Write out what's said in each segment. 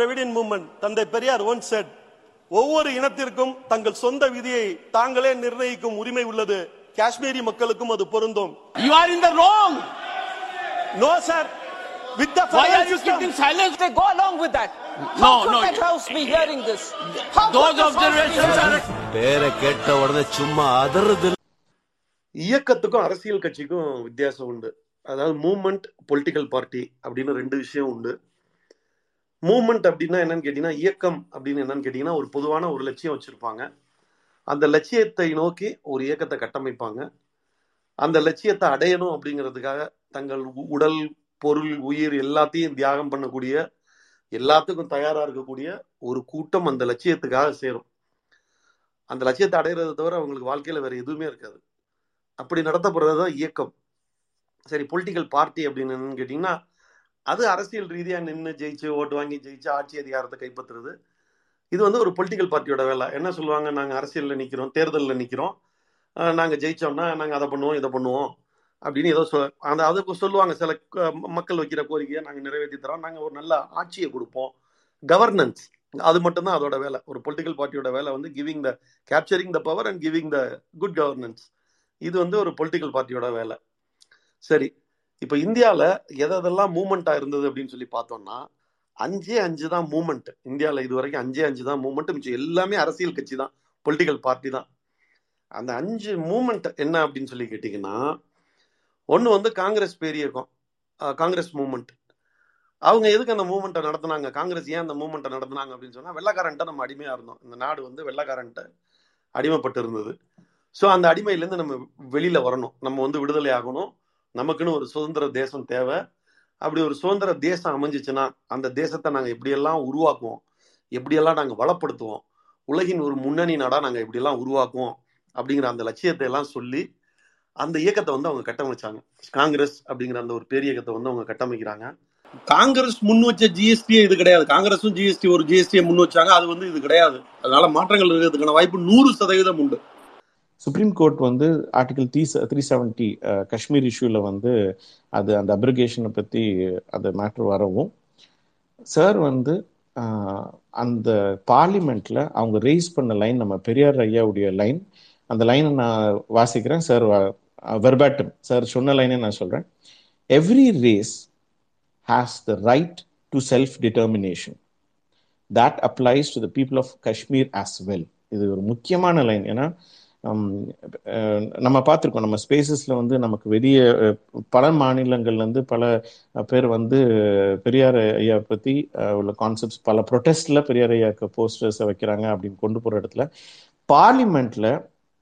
Dravidian movement, தந்தை Periyar once said, ஒவ்வொரு இனத்திற்கும் தங்கள் சொந்த விதியை தாங்களே நிர்ணயிக்கும் உரிமை உள்ளது காஷ்மீரி மக்களுக்கும் அது பொருந்தும் You are in the wrong. No sir with the Why are you keeping silence? They go along with that. No, How could no. that house be hearing this? How Those observations are. பேரை கேட்ட உடனே சும்மா அதறது இயக்கத்துக்கும் அரசியல் கட்சிக்கும் வித்தியாசம் உண்டு அதாவது moment political party அப்படின்னு ரெண்டு விஷயம் உண்டு மூமெண்ட் அப்படின்னா என்னன்னு கேட்டீங்கன்னா இயக்கம் அப்படின்னு என்னன்னு கேட்டீங்கன்னா ஒரு பொதுவான ஒரு லட்சியம் வச்சிருப்பாங்க. அந்த லட்சியத்தை நோக்கி ஒரு இயக்கத்தை கட்டமைப்பாங்க. அந்த லட்சியத்தை அடையணும் அப்படிங்கிறதுக்காக தங்கள் உ- உடல் பொருள் உயிர் எல்லாத்தையும் தியாகம் பண்ணக்கூடிய எல்லாத்துக்கும் தயாரா இருக்கக்கூடிய ஒரு கூட்டம் அந்த லட்சியத்துக்காக சேரும். அந்த லட்சியத்தை அடையிறதை தவிர அவங்களுக்கு வாழ்க்கையில வேற எதுவுமே இருக்காது. அப்படி நடத்தப்படுறது தான் இயக்கம். சரி பொலிட்டிக்கல் பார்ட்டி அப்படின்னு என்னன்னு கேட்டிங்கன்னா அது அரசியல் ரீதியாக நின்று ஜெயிச்சு ஓட்டு வாங்கி ஜெயிச்சு ஆட்சி அதிகாரத்தை கைப்பற்றுறது. இது வந்து ஒரு பொலிட்டிக்கல் பார்ட்டியோட வேலை. என்ன சொல்லுவாங்க? நாங்கள் அரசியலில் நிற்கிறோம் தேர்தலில் நிற்கிறோம் நாங்கள் ஜெயிச்சோம்னா நாங்கள் அதை பண்ணுவோம் இதை பண்ணுவோம் அப்படின்னு ஏதோ சொல் அந்த அதுக்கு சொல்லுவாங்க சில க- மக்கள் வைக்கிற கோரிக்கையை நாங்கள் நிறைவேற்றி தரோம். நாங்கள் ஒரு நல்ல ஆட்சியை கொடுப்போம். கவர்னன்ஸ் அது மட்டும்தான் அதோட வேலை. ஒரு பொலிட்டிக்கல் பார்ட்டியோட வேலை வந்து giving the capturing the power and giving the good governance இது வந்து ஒரு பொலிட்டிக்கல் பார்ட்டியோட வேலை. சரி. இப்போ இந்தியாவில் எதெல்லாம் மூமெண்ட்டாக இருந்தது அப்படின்னு சொல்லி பார்த்தோம்னா அஞ்சே அஞ்சு தான் மூமெண்ட் இந்தியாவில் இது வரைக்கும் அஞ்சே அஞ்சு தான் மூமெண்ட் மிச்சம் எல்லாமே அரசியல் கட்சி தான் பொலிட்டிக்கல் பார்ட்டி தான். அந்த அஞ்சு மூமெண்ட் என்ன அப்படின்னு சொல்லி கேட்டிங்கன்னா ஒன்று வந்து காங்கிரஸ் பேரியக்கம் காங்கிரஸ் மூமெண்ட் அவங்க எதுக்கு அந்த மூமெண்ட்டை நடத்துனாங்க? காங்கிரஸ் ஏன் அந்த மூமெண்ட்டை நடத்தினாங்க அப்படின்னு சொன்னால் வெள்ளக்காரன்ட்ட நம்ம அடிமையாக இருந்தோம். இந்த நாடு வந்து வெள்ளக்காரன்ட்ட அடிமைப்பட்டு இருந்தது. ஸோ அந்த அடிமையிலேருந்து நம்ம வெளியில் வரணும். நம்ம வந்து விடுதலை ஆகணும். நமக்குன்னு ஒரு சுதந்திர தேசம் தேவை. அப்படி ஒரு சுதந்திர தேசம் அமைஞ்சிச்சுன்னா அந்த தேசத்தை நாங்கள் எப்படியெல்லாம் உருவாக்குவோம். எப்படியெல்லாம் நாங்கள் வளப்படுத்துவோம். உலகின் ஒரு முன்னணி நாடாக நாங்கள் எப்படியெல்லாம் உருவாக்குவோம். அப்படிங்கிற அந்த லட்சியத்தை எல்லாம் சொல்லி அந்த இயக்கத்தை வந்து அவங்க கட்டமைச்சாங்க. காங்கிரஸ் அப்படிங்கிற அந்த ஒரு பெரிய இயக்கத்தை வந்து அவங்க கட்டமைக்கிறாங்க. காங்கிரஸ் முன் வச்ச ஜிஎஸ்டியே இது கிடையாது. காங்கிரஸும் ஜிஎஸ்டி ஒரு ஜிஎஸ்டியை முன் வச்சாங்க. அது வந்து இது கிடையாது. அதனால மாற்றங்கள் இருக்கிறதுக்கான வாய்ப்பு நூறு சதவீதம் உண்டு. சுப்ரீம் கோர்ட் வந்து article three three seventy Kashmir இஷ்யூவில் வந்து அது அந்த அப்ரிகேஷனை பற்றி அந்த மேட்ரு வரவும். சார் வந்து uh, அந்த பார்லிமெண்ட்டில் அவங்க ரேஸ் பண்ண லைன் நம்ம பெரியார் ஐயாவுடைய லைன் அந்த லைனை நான் வாசிக்கிறேன் சார் வெர்பாட்டம் சார் சொன்ன லைனே நான் சொல்கிறேன் every race has the right to self determination that applies to the people of Kashmir as well இது ஒரு முக்கியமான லைன் ஏன்னா நம்ம பார்த்துருக்கோம். நம்ம ஸ்பேசஸ்ல வந்து நமக்கு வெளிய பல மாநிலங்கள்ல இருந்து பல பேர் வந்து பெரியார் ஐயா பத்தி உள்ள கான்செப்ட்ஸ் பல ப்ரொடெஸ்ட்ல பெரியார் ஐயாக்கு போஸ்டர்ஸை வைக்கிறாங்க அப்படின்னு கொண்டு போற இடத்துல பார்லிமெண்ட்ல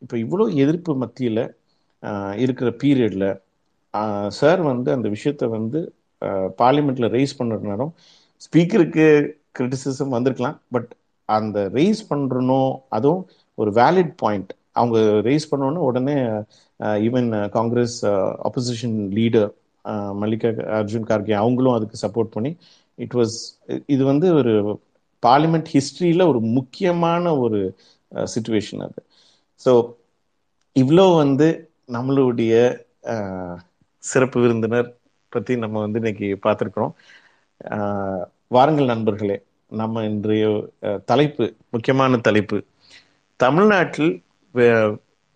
இப்போ இவ்வளோ எதிர்ப்பு மத்தியில இருக்கிற பீரியட்ல சார் வந்து அந்த விஷயத்த வந்து பார்லிமெண்ட்ல ரைஸ் பண்ணுற நேரம் ஸ்பீக்கருக்கு கிரிட்டிசிசம் வந்திருக்கலாம். பட் அந்த ரைஸ் பண்றணும் அதுவும் ஒரு வேலிட் பாயிண்ட் அவங்க ரைஸ் பண்ணோன்னே உடனே even Congress opposition leader Mallikarjun Kharge அவங்களும் அதுக்கு சப்போர்ட் பண்ணி இட் வாஸ் இது வந்து ஒரு பார்லிமெண்ட் ஹிஸ்ட்ரியில் ஒரு முக்கியமான ஒரு சுச்சுவேஷன் அது. ஸோ இவ்வளோ வந்து நம்மளுடைய சிறப்பு விருந்தினர் பற்றி நம்ம வந்து இன்னைக்கு பார்த்துருக்குறோம். வாருங்கள் நண்பர்களே நம்ம இன்றைய தலைப்பு முக்கியமான தலைப்பு தமிழ்நாட்டில்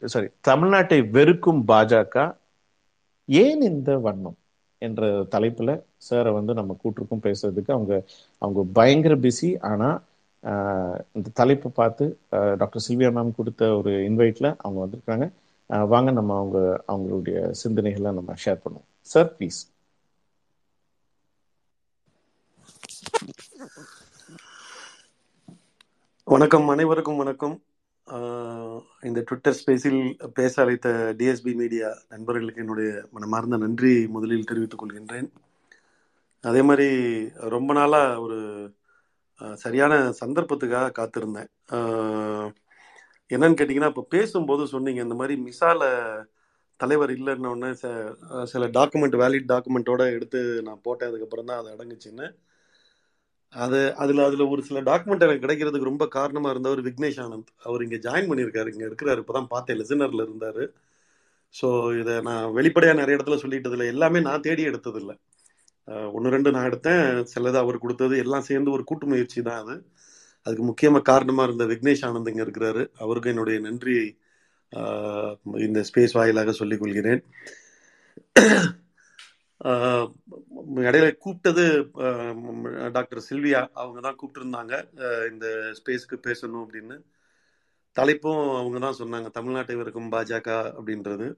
சாரி தமிழ்நாட்டை வெறுக்கும் பாஜக ஏன் இந்த வண்ணம் என்ற தலைப்புல சாரை வந்து நம்ம கூட்டிருக்கோம் பேசுறதுக்கு அவங்க அவங்க பயங்கர பிஸி ஆனா இந்த தலைப்பை பார்த்து டாக்டர் சில்வியா மேம் கொடுத்த ஒரு இன்வைட்ல அவங்க வந்திருக்காங்க. வாங்க நம்ம அவங்க அவங்களுடைய சிந்தனைகளை நம்ம ஷேர் பண்ணுவோம். சார் ப்ளீஸ் வணக்கம். அனைவருக்கும் வணக்கம். இந்த ட்விட்டர் ஸ்பேஸில் பேச அழைத்த டிஎஸ்பி மீடியா நண்பர்களுக்கு என்னுடைய மனமார்ந்த நன்றி முதலில் தெரிவித்துக் கொள்கின்றேன். அதே மாதிரி ரொம்ப நாளாக ஒரு சரியான சந்தர்ப்பத்துக்காக காத்திருந்தேன். என்னன்னு கேட்டிங்கன்னா இப்போ பேசும்போது சொன்னீங்க இந்த மாதிரி மிசால தலைவர் இல்லைன்னு ஒன்று ச- சில டாக்குமெண்ட் வேலிட் டாக்குமெண்ட்டோட எடுத்து நான் போட்டேன் அதுக்கப்புறம் தான் அது அடங்குச்சுன்னு. அது அதுல அதுல ஒரு சில டாக்குமெண்ட் எனக்கு கிடைக்கிறதுக்கு ரொம்ப காரணமா இருந்தவர் விக்னேஷ் ஆனந்த். அவர் இங்க ஜாயின் பண்ணியிருக்காரு இங்க இருக்கிறாரு. இப்பதான் பார்த்தேன் லிசனர்ல இருந்தாரு. ஸோ இதை நான் வெளிப்படையா நிறைய இடத்துல சொல்லிட்டதில்லை. எல்லாமே நான் தேடி எடுத்தது இல்லை ஒன்று ரெண்டு நான் எடுத்தேன். சிலது அவர் கொடுத்தது எல்லாம் சேர்ந்து ஒரு கூட்டு முயற்சி தான் அது. அதுக்கு முக்கியமாக காரணமாக இருந்த விக்னேஷ் ஆனந்த் இங்கே இருக்கிறாரு. அவருக்கு என்னுடைய நன்றியை இந்த ஸ்பேஸ் வாயிலாக சொல்லிக் கொள்கிறேன். இடையில கூப்பிட்டது ஆஹ், டாக்டர் சில்வியா அவங்க தான் கூப்பிட்டுருந்தாங்க. இந்த ஸ்பேஸ்க்கு பேசணும் அப்படின்னு. தலைப்பும் அவங்க தான் சொன்னாங்க. தமிழ்நாட்டை இருக்கும் பாஜக அப்படின்றது.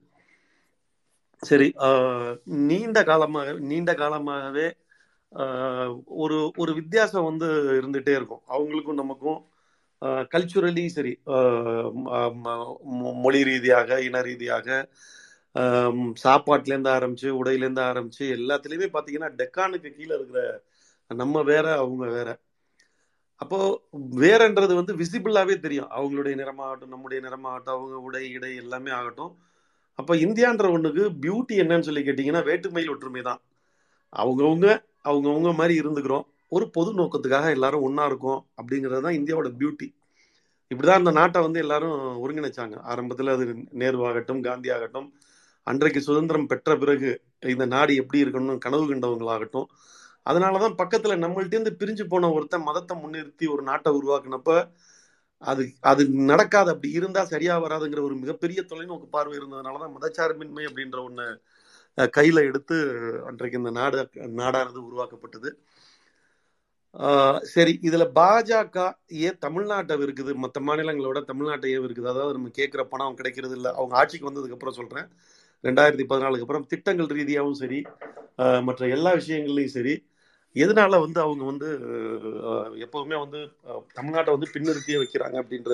சரி ஆஹ், நீண்ட காலமாக நீண்ட காலமாகவே ஆஹ், ஒரு ஒரு வித்தியாசம் வந்து இருந்துகிட்டே இருக்கும். அவங்களுக்கும் நமக்கும் கல்ச்சுரலி சரி ஆஹ், மொ- மொழி ரீதியாக இன ரீதியாக சாப்பாட்டுலேருந்து ஆரம்பிச்சு உடையிலேருந்து ஆரம்பிச்சு எல்லாத்துலேயுமே பார்த்தீங்கன்னா டெக்கானுக்கு கீழே இருக்கிற நம்ம வேற அவங்க வேற. அப்போ வேறன்றது வந்து விசிபிளாவே தெரியும். அவங்களுடைய நிறமாகட்டும் நம்முடைய நிறமாகட்டும் அவங்க உடை இடை எல்லாமே ஆகட்டும். அப்ப இந்தியான்ற ஒண்ணுக்கு பியூட்டி என்னன்னு சொல்லி கேட்டீங்கன்னா வேற்றுமையில் ஒற்றுமை தான். அவங்கவுங்க அவங்கவுங்க மாதிரி இருந்துக்கிறோம். ஒரு பொது நோக்கத்துக்காக எல்லாரும் ஒன்றா இருக்கும் அப்படிங்கிறது தான் இந்தியாவோட பியூட்டி இப்படிதான் அந்த நாட்டை வந்து எல்லாரும் ஒருங்கிணைச்சாங்க. ஆரம்பத்துல அது நேருவாகட்டும் காந்தி ஆகட்டும் அன்றைக்கு சுதந்திரம் பெற்ற பிறகு இந்த நாடு எப்படி இருக்கணும்னு கனவு கண்டவங்களாகட்டும் அதனாலதான் பக்கத்துல நம்மள்டேந்து பிரிஞ்சு போன ஒருத்தன் மதத்தை முன்னிறுத்தி ஒரு நாட்டை உருவாக்குனப்ப அது அது நடக்காது. அப்படி இருந்தா சரியா வராதுங்கிற ஒரு மிகப்பெரிய தொலைநோக்கு பார்வை இருந்ததுனாலதான் மதச்சார்பின்மை அப்படின்ற ஒண்ணு கையில எடுத்து அன்றைக்கு இந்த நாடு நாடானது உருவாக்கப்பட்டது. ஆஹ் சரி இதுல பாஜக ஏன் தமிழ்நாட்டை இருக்குது மற்ற மாநிலங்களோட தமிழ்நாட்டை ஏன் இருக்குது அதாவது நம்ம கேட்கிற பணம் கிடைக்கிறது இல்லை அவங்க ஆட்சிக்கு வந்ததுக்கு அப்புறம் சொல்றேன். ரெண்டாயிரத்தி பதினாலுக்கு அப்புறம் திட்டங்கள் ரீதியாகவும் சரி மற்ற எல்லா விஷயங்கள்லையும் சரி எதனால வந்து அவங்க வந்து எப்போவுமே வந்து தமிழ்நாட்டை வந்து பின்னிறுத்தியே வைக்கிறாங்க அப்படின்ற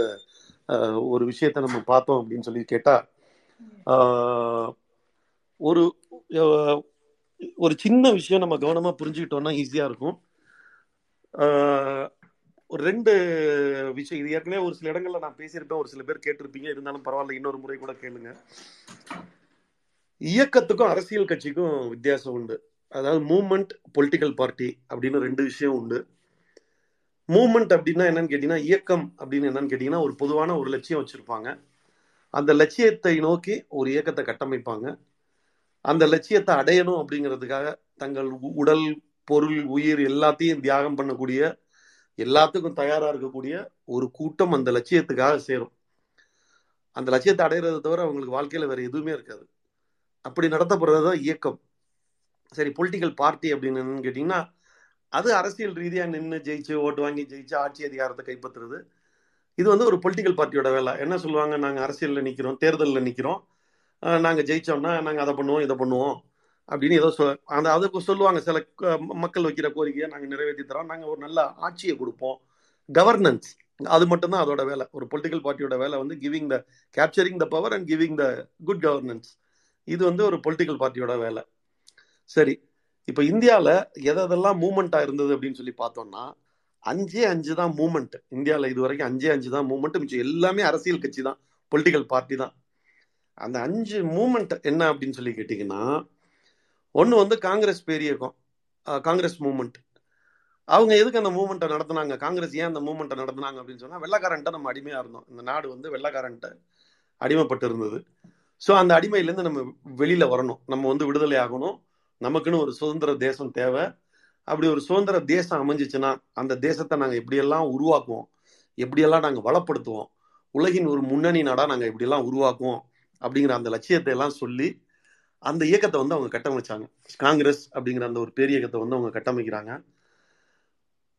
ஒரு விஷயத்த நம்ம பார்த்தோம் அப்படின்னு சொல்லி கேட்டால் ஒரு ஒரு சின்ன விஷயம் நம்ம கவனமா புரிஞ்சுக்கிட்டோம்னா ஈஸியா இருக்கும். ஒரு ரெண்டு விஷயம் இது ஏற்கனவே ஒரு சில இடங்கள்ல நான் பேசியிருப்பேன் ஒரு சில பேர் கேட்டிருப்பீங்க இருந்தாலும் பரவாயில்ல இன்னொரு முறை கூட கேளுங்க. இயக்கத்துக்கும் அரசியல் கட்சிக்கும் வித்தியாசம் உண்டு. அதாவது மூவ்மெண்ட் பொலிட்டிக்கல் பார்ட்டி அப்படின்னு ரெண்டு விஷயம் உண்டு. மூமெண்ட் அப்படின்னா என்னன்னு கேட்டீங்கன்னா இயக்கம் அப்படின்னு என்னன்னு கேட்டீங்கன்னா ஒரு பொதுவான ஒரு லட்சியம் வச்சிருப்பாங்க. அந்த லட்சியத்தை நோக்கி ஒரு இயக்கத்தை கட்டமைப்பாங்க. அந்த லட்சியத்தை அடையணும் அப்படிங்கிறதுக்காக தங்கள் உடல் பொருள் உயிர் எல்லாத்தையும் தியாகம் பண்ணக்கூடிய எல்லாத்துக்கும் தயாராக இருக்கக்கூடிய ஒரு கூட்டம் அந்த லட்சியத்துக்காக சேரும். அந்த லட்சியத்தை அடையிறதை தவிர அவங்களுக்கு வாழ்க்கையில் வேற எதுவுமே இருக்காது. அப்படி நடத்தப்படுறது தான் இயக்கம். சரி பொலிட்டிக்கல் பார்ட்டி அப்படின்னு கேட்டிங்கன்னா அது அரசியல் ரீதியாக நின்று ஜெயிச்சு ஓட்டு வாங்கி ஜெயிச்சு ஆட்சி அதிகாரத்தை கைப்பற்றுறது. இது வந்து ஒரு பொலிட்டிக்கல் பார்ட்டியோட வேலை. என்ன சொல்லுவாங்க? நாங்கள் அரசியலில் நிற்கிறோம் தேர்தலில் நிற்கிறோம் நாங்கள் ஜெயித்தோம்னா நாங்கள் அதை பண்ணுவோம் இதை பண்ணுவோம் அப்படின்னு ஏதோ சொல் அந்த அதுக்கு சொல்லுவாங்க. சில மக்கள் வைக்கிற கோரிக்கையை நாங்கள் நிறைவேற்றி தரோம். நாங்கள் ஒரு நல்ல ஆட்சியை கொடுப்போம். கவர்னன்ஸ் அது மட்டும்தான் அதோட வேலை. ஒரு பொலிட்டிக்கல் பார்ட்டியோட வேலை வந்து giving the capturing the power and giving the good governance இது வந்து ஒரு பொலிட்டிக்கல் பார்ட்டியோட வேலை. சரி இப்போ இந்தியாவில் எதெல்லாம் மூமெண்ட்டாக இருந்தது அப்படின்னு சொல்லி பார்த்தோம்னா அஞ்சே அஞ்சு தான் மூமெண்ட் இந்தியாவில் இது வரைக்கும் அஞ்சே அஞ்சு தான் மூமெண்ட் மிச்சம் எல்லாமே அரசியல் கட்சி தான் பொலிட்டிக்கல் பார்ட்டி தான். அந்த அஞ்சு மூமெண்ட் என்ன அப்படின்னு சொல்லி கேட்டிங்கன்னா ஒன்று வந்து காங்கிரஸ் பேரியக்கம் காங்கிரஸ் மூமெண்ட் அவங்க எதுக்கு அந்த மூமெண்ட்டை நடத்துனாங்க? காங்கிரஸ் ஏன் அந்த மூமெண்ட்டை நடத்துனாங்க அப்படின்னு சொன்னால் வெள்ளக்காரன்ட்ட நம்ம அடிமையாக இருந்தோம். இந்த நாடு வந்து வெள்ளக்காரன்ட்ட அடிமைப்பட்டு இருந்தது. ஸோ அந்த அடிமையிலேருந்து நம்ம வெளியில வரணும். நம்ம வந்து விடுதலை ஆகணும். நமக்குன்னு ஒரு சுதந்திர தேசம் தேவை. அப்படி ஒரு சுதந்திர தேசம் அமைஞ்சிச்சுன்னா அந்த தேசத்தை நாங்கள் எப்படியெல்லாம் உருவாக்குவோம் எப்படியெல்லாம் நாங்கள் வளப்படுத்துவோம் உலகின் ஒரு முன்னணி நாடாக நாங்கள் இப்படியெல்லாம் உருவாக்குவோம் அப்படிங்கிற அந்த லட்சியத்தை எல்லாம் சொல்லி அந்த இயக்கத்தை வந்து அவங்க கட்டமைச்சாங்க. காங்கிரஸ் அப்படிங்கிற அந்த ஒரு பெரிய இயக்கத்தை வந்து அவங்க கட்டமைக்கிறாங்க.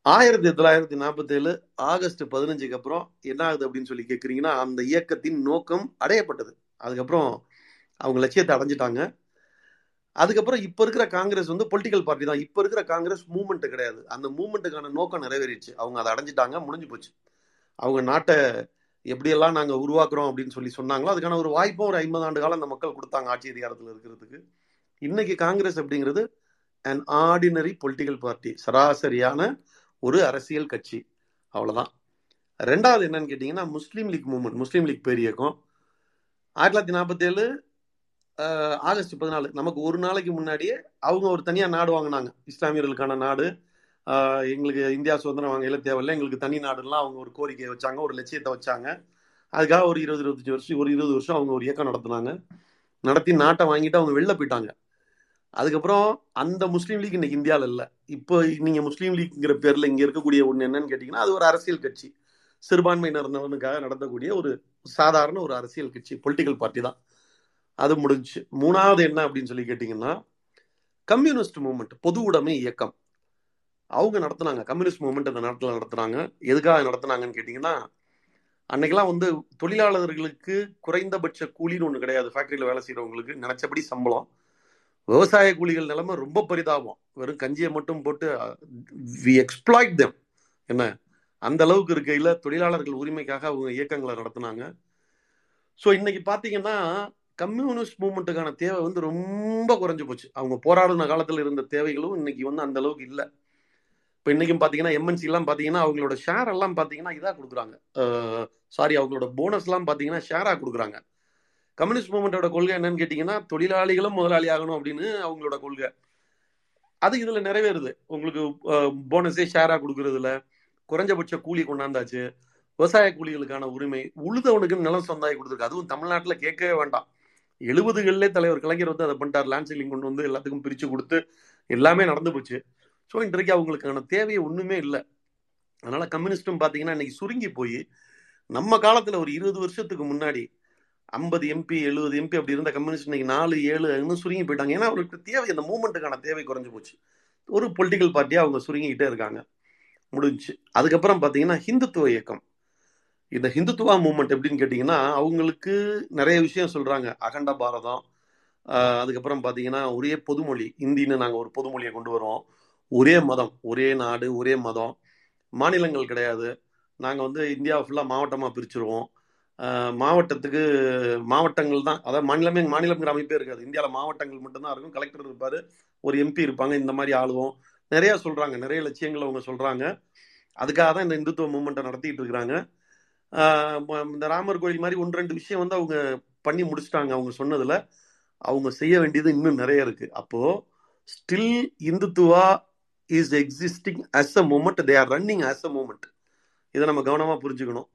ஆயிரத்தி தொள்ளாயிரத்தி நாற்பத்தி ஏழு ஆகஸ்ட் பதினஞ்சுக்கு அப்புறம் என்ன ஆகுது அப்படின்னு சொல்லி கேட்குறீங்கன்னா அந்த இயக்கத்தின் நோக்கம் அடையப்பட்டது. அதுக்கப்புறம் அவங்க லட்சியத்தை அடைஞ்சிட்டாங்க. அதுக்கப்புறம் இப்போ இருக்கிற காங்கிரஸ் வந்து பொலிட்டிக்கல் பார்ட்டி தான். இப்போ இருக்கிற காங்கிரஸ் மூமெண்ட் கிடையாது. அந்த மூமெண்ட்டுக்கான நோக்கம் நிறைவேறிடுச்சு. அவங்க அதை அடைஞ்சிட்டாங்க முடிஞ்சு போச்சு. அவங்க நாட்டை எப்படியெல்லாம் நாங்கள் உருவாக்குறோம் அப்படின்னு சொல்லி சொன்னாங்களோ அதுக்கான ஒரு வாய்ப்பும் ஒரு ஐம்பது ஆண்டு காலம் அந்த மக்கள் கொடுத்தாங்க ஆட்சி அதிகாரத்தில் இருக்கிறதுக்கு. இன்னைக்கு காங்கிரஸ் அப்படிங்கிறது அன் ஆர்டினரி பொலிட்டிக்கல் பார்ட்டி சராசரியான ஒரு அரசியல் கட்சி. அவ்வளோதான் ரெண்டாவது என்னன்னு கேட்டிங்கன்னா முஸ்லீம் லீக் மூமெண்ட் முஸ்லீம் லீக் பேரியக்கம். ஆயிரத்தி தொள்ளாயிரத்தி நாற்பத்தி ஏழு ஆகஸ்ட் பதினாலு நமக்கு ஒரு நாளைக்கு முன்னாடியே அவங்க ஒரு தனியாக நாடு வாங்கினாங்க. இஸ்லாமியர்களுக்கான நாடு. எங்களுக்கு இந்தியா சுதந்திரம் வாங்கல தேவையில்லை. எங்களுக்கு தனி நாடுலாம் அவங்க ஒரு கோரிக்கையை வச்சாங்க. ஒரு லட்சியத்தை வச்சாங்க. அதுக்காக ஒரு இருபது இருபத்தஞ்சு வருஷம் ஒரு இருபது வருஷம் அவங்க ஒரு இயக்கம் நடத்தினாங்க. நடத்தி நாட்டை வாங்கிட்டு அவங்க வெளில போயிட்டாங்க. அதுக்கப்புறம் அந்த முஸ்லீம் லீக் இன்னைக்கு இந்தியாவில் இல்லை. இப்போ நீங்கள் முஸ்லீம் லீக்ங்கிற பேரில் இங்கே இருக்கக்கூடிய ஒன்று என்னன்னு கேட்டிங்கன்னா அது ஒரு அரசியல் கட்சி. சிறுபான்மையினர்னுக்காக நடத்தக்கூடிய ஒரு சாதாரண ஒரு அரசியல் கட்சி பொலிட்டிக்கல் பார்ட்டி தான். அது முடிஞ்சு. மூணாவது என்ன அப்படின்னு சொல்லி கேட்டிங்கன்னா கம்யூனிஸ்ட் மூமெண்ட் பொது உடைமை இயக்கம். அவங்க நடத்துனாங்க. கம்யூனிஸ்ட் மூமெண்ட் அந்த நடத்துல நடத்துனாங்க. எதுக்காக நடத்துனாங்கன்னு கேட்டிங்கன்னா அன்னைக்கெல்லாம் வந்து தொழிலாளர்களுக்கு குறைந்தபட்ச கூலின்னு ஒன்று கிடையாது. ஃபேக்டரியில் வேலை செய்கிறவங்களுக்கு நினைச்சபடி சம்பளம். விவசாய கூலிகள் நிலைமை ரொம்ப பரிதாபம் வெறும் கஞ்சியை மட்டும் போட்டு வி எக்ஸ்ப்ளாய்ட் தெம் என்ன? அந்த அளவுக்கு இருக்கையில் தொழிலாளர்கள் உரிமைக்காக அவங்க இயக்கங்களை நடத்துனாங்க. ஸோ இன்னைக்கு பார்த்தீங்கன்னா கம்யூனிஸ்ட் மூமெண்ட்டுக்கான தேவை வந்து ரொம்ப குறைஞ்சு போச்சு. அவங்க போராடின காலத்தில் இருந்த தேவைகளும் இன்னைக்கு வந்து அந்த அளவுக்கு இல்லை. இப்போ இன்னைக்கும் பார்த்தீங்கன்னா எம்என்சிலாம் பார்த்தீங்கன்னா அவங்களோட ஷேர் எல்லாம் பார்த்தீங்கன்னா இதாக கொடுக்குறாங்க. சாரி அவங்களோட போனஸ்லாம் பார்த்தீங்கன்னா ஷேராக கொடுக்குறாங்க. கம்யூனிஸ்ட் மூமெண்ட்டோட கொள்கை என்னன்னு கேட்டிங்கன்னா தொழிலாளிகளும் முதலாளி ஆகணும் அப்படின்னு அவங்களோட கொள்கை. அது இதில் நிறைவேறுது. உங்களுக்கு போனஸே ஷேராக கொடுக்குறதுல. குறைஞ்சபட்ச கூலி கொண்டாந்தாச்சு. விவசாய கூலிகளுக்கான உரிமை உழுதவனுக்கு நிலம் சொந்தாய் கொடுத்துருக்கு. அதுவும் தமிழ்நாட்டில் கேட்கவே வேண்டாம். எழுபதுகளிலே தலைவர் கலைஞர் வந்து அதை பண்ணிட்டார். லேண்ட் சீலிங் கொண்டு வந்து எல்லாத்துக்கும் பிரித்து கொடுத்து எல்லாமே நடந்து போச்சு. ஸோ இன்றைக்கு அவங்களுக்கான தேவையை ஒன்றுமே இல்லை. அதனால கம்யூனிஸ்டும் பார்த்தீங்கன்னா இன்னைக்கு சுருங்கி போய் நம்ம காலத்தில் ஒரு இருபது வருஷத்துக்கு முன்னாடி ஐம்பது எம்பி எழுபது எம்பி அப்படி இருந்த கம்யூனிஸ்ட் இன்னைக்கு நாலு ஏழு இன்னும் சுருங்கி போயிட்டாங்க. ஏன்னா அவருக்கு தேவை அந்த மூமெண்ட்டுக்கான தேவை குறைஞ்சு போச்சு. ஒரு பொலிட்டிக்கல் பார்ட்டியாக அவங்க சுருங்கிக்கிட்டே இருக்காங்க. முடிஞ்சு அதுக்கப்புறம் பார்த்தீங்கன்னா ஹிந்துத்துவ இயக்கம். இந்த ஹிந்துத்துவா மூமெண்ட் எப்படின்னு கேட்டிங்கன்னா அவங்களுக்கு நிறைய விஷயம் சொல்கிறாங்க அகண்ட பாரதம் அதுக்கப்புறம் பார்த்தீங்கன்னா ஒரே பொதுமொழி இந்தின்னு நாங்கள் ஒரு பொதுமொழியை கொண்டு வரோம். ஒரே மதம் ஒரே நாடு ஒரே மதம். மாநிலங்கள் கிடையாது. நாங்கள் வந்து இந்தியாவை ஃபுல்லாக மாவட்டமாக பிரிச்சுருவோம். மாவட்டத்துக்கு மாவட்டங்கள் தான் அதாவது மாநிலமே மாநிலங்கிற அமைப்பே இருக்காது. இந்தியாவில் மாவட்டங்கள் மட்டும்தான் இருக்கும். கலெக்டர் இருப்பார் ஒரு எம்பி இருப்பாங்க. இந்த மாதிரி ஆளுவோம். நிறையா சொல்கிறாங்க நிறைய லட்சியங்கள் அவங்க சொல்கிறாங்க அதுக்காக தான் இந்த இந்துத்துவ மூமெண்ட்டை நடத்திட்டு இருக்கிறாங்க. இந்த ராமர் கோயில் மாதிரி ஒன்று ரெண்டு விஷயம் வந்து அவங்க பண்ணி முடிச்சிட்டாங்க அவங்க சொன்னதில். அவங்க செய்ய வேண்டியது இன்னும் நிறைய இருக்குது அப்போது still Hindutva is existing as a movement they are running as a movement இதை நம்ம கவனமாக புரிஞ்சுக்கணும்.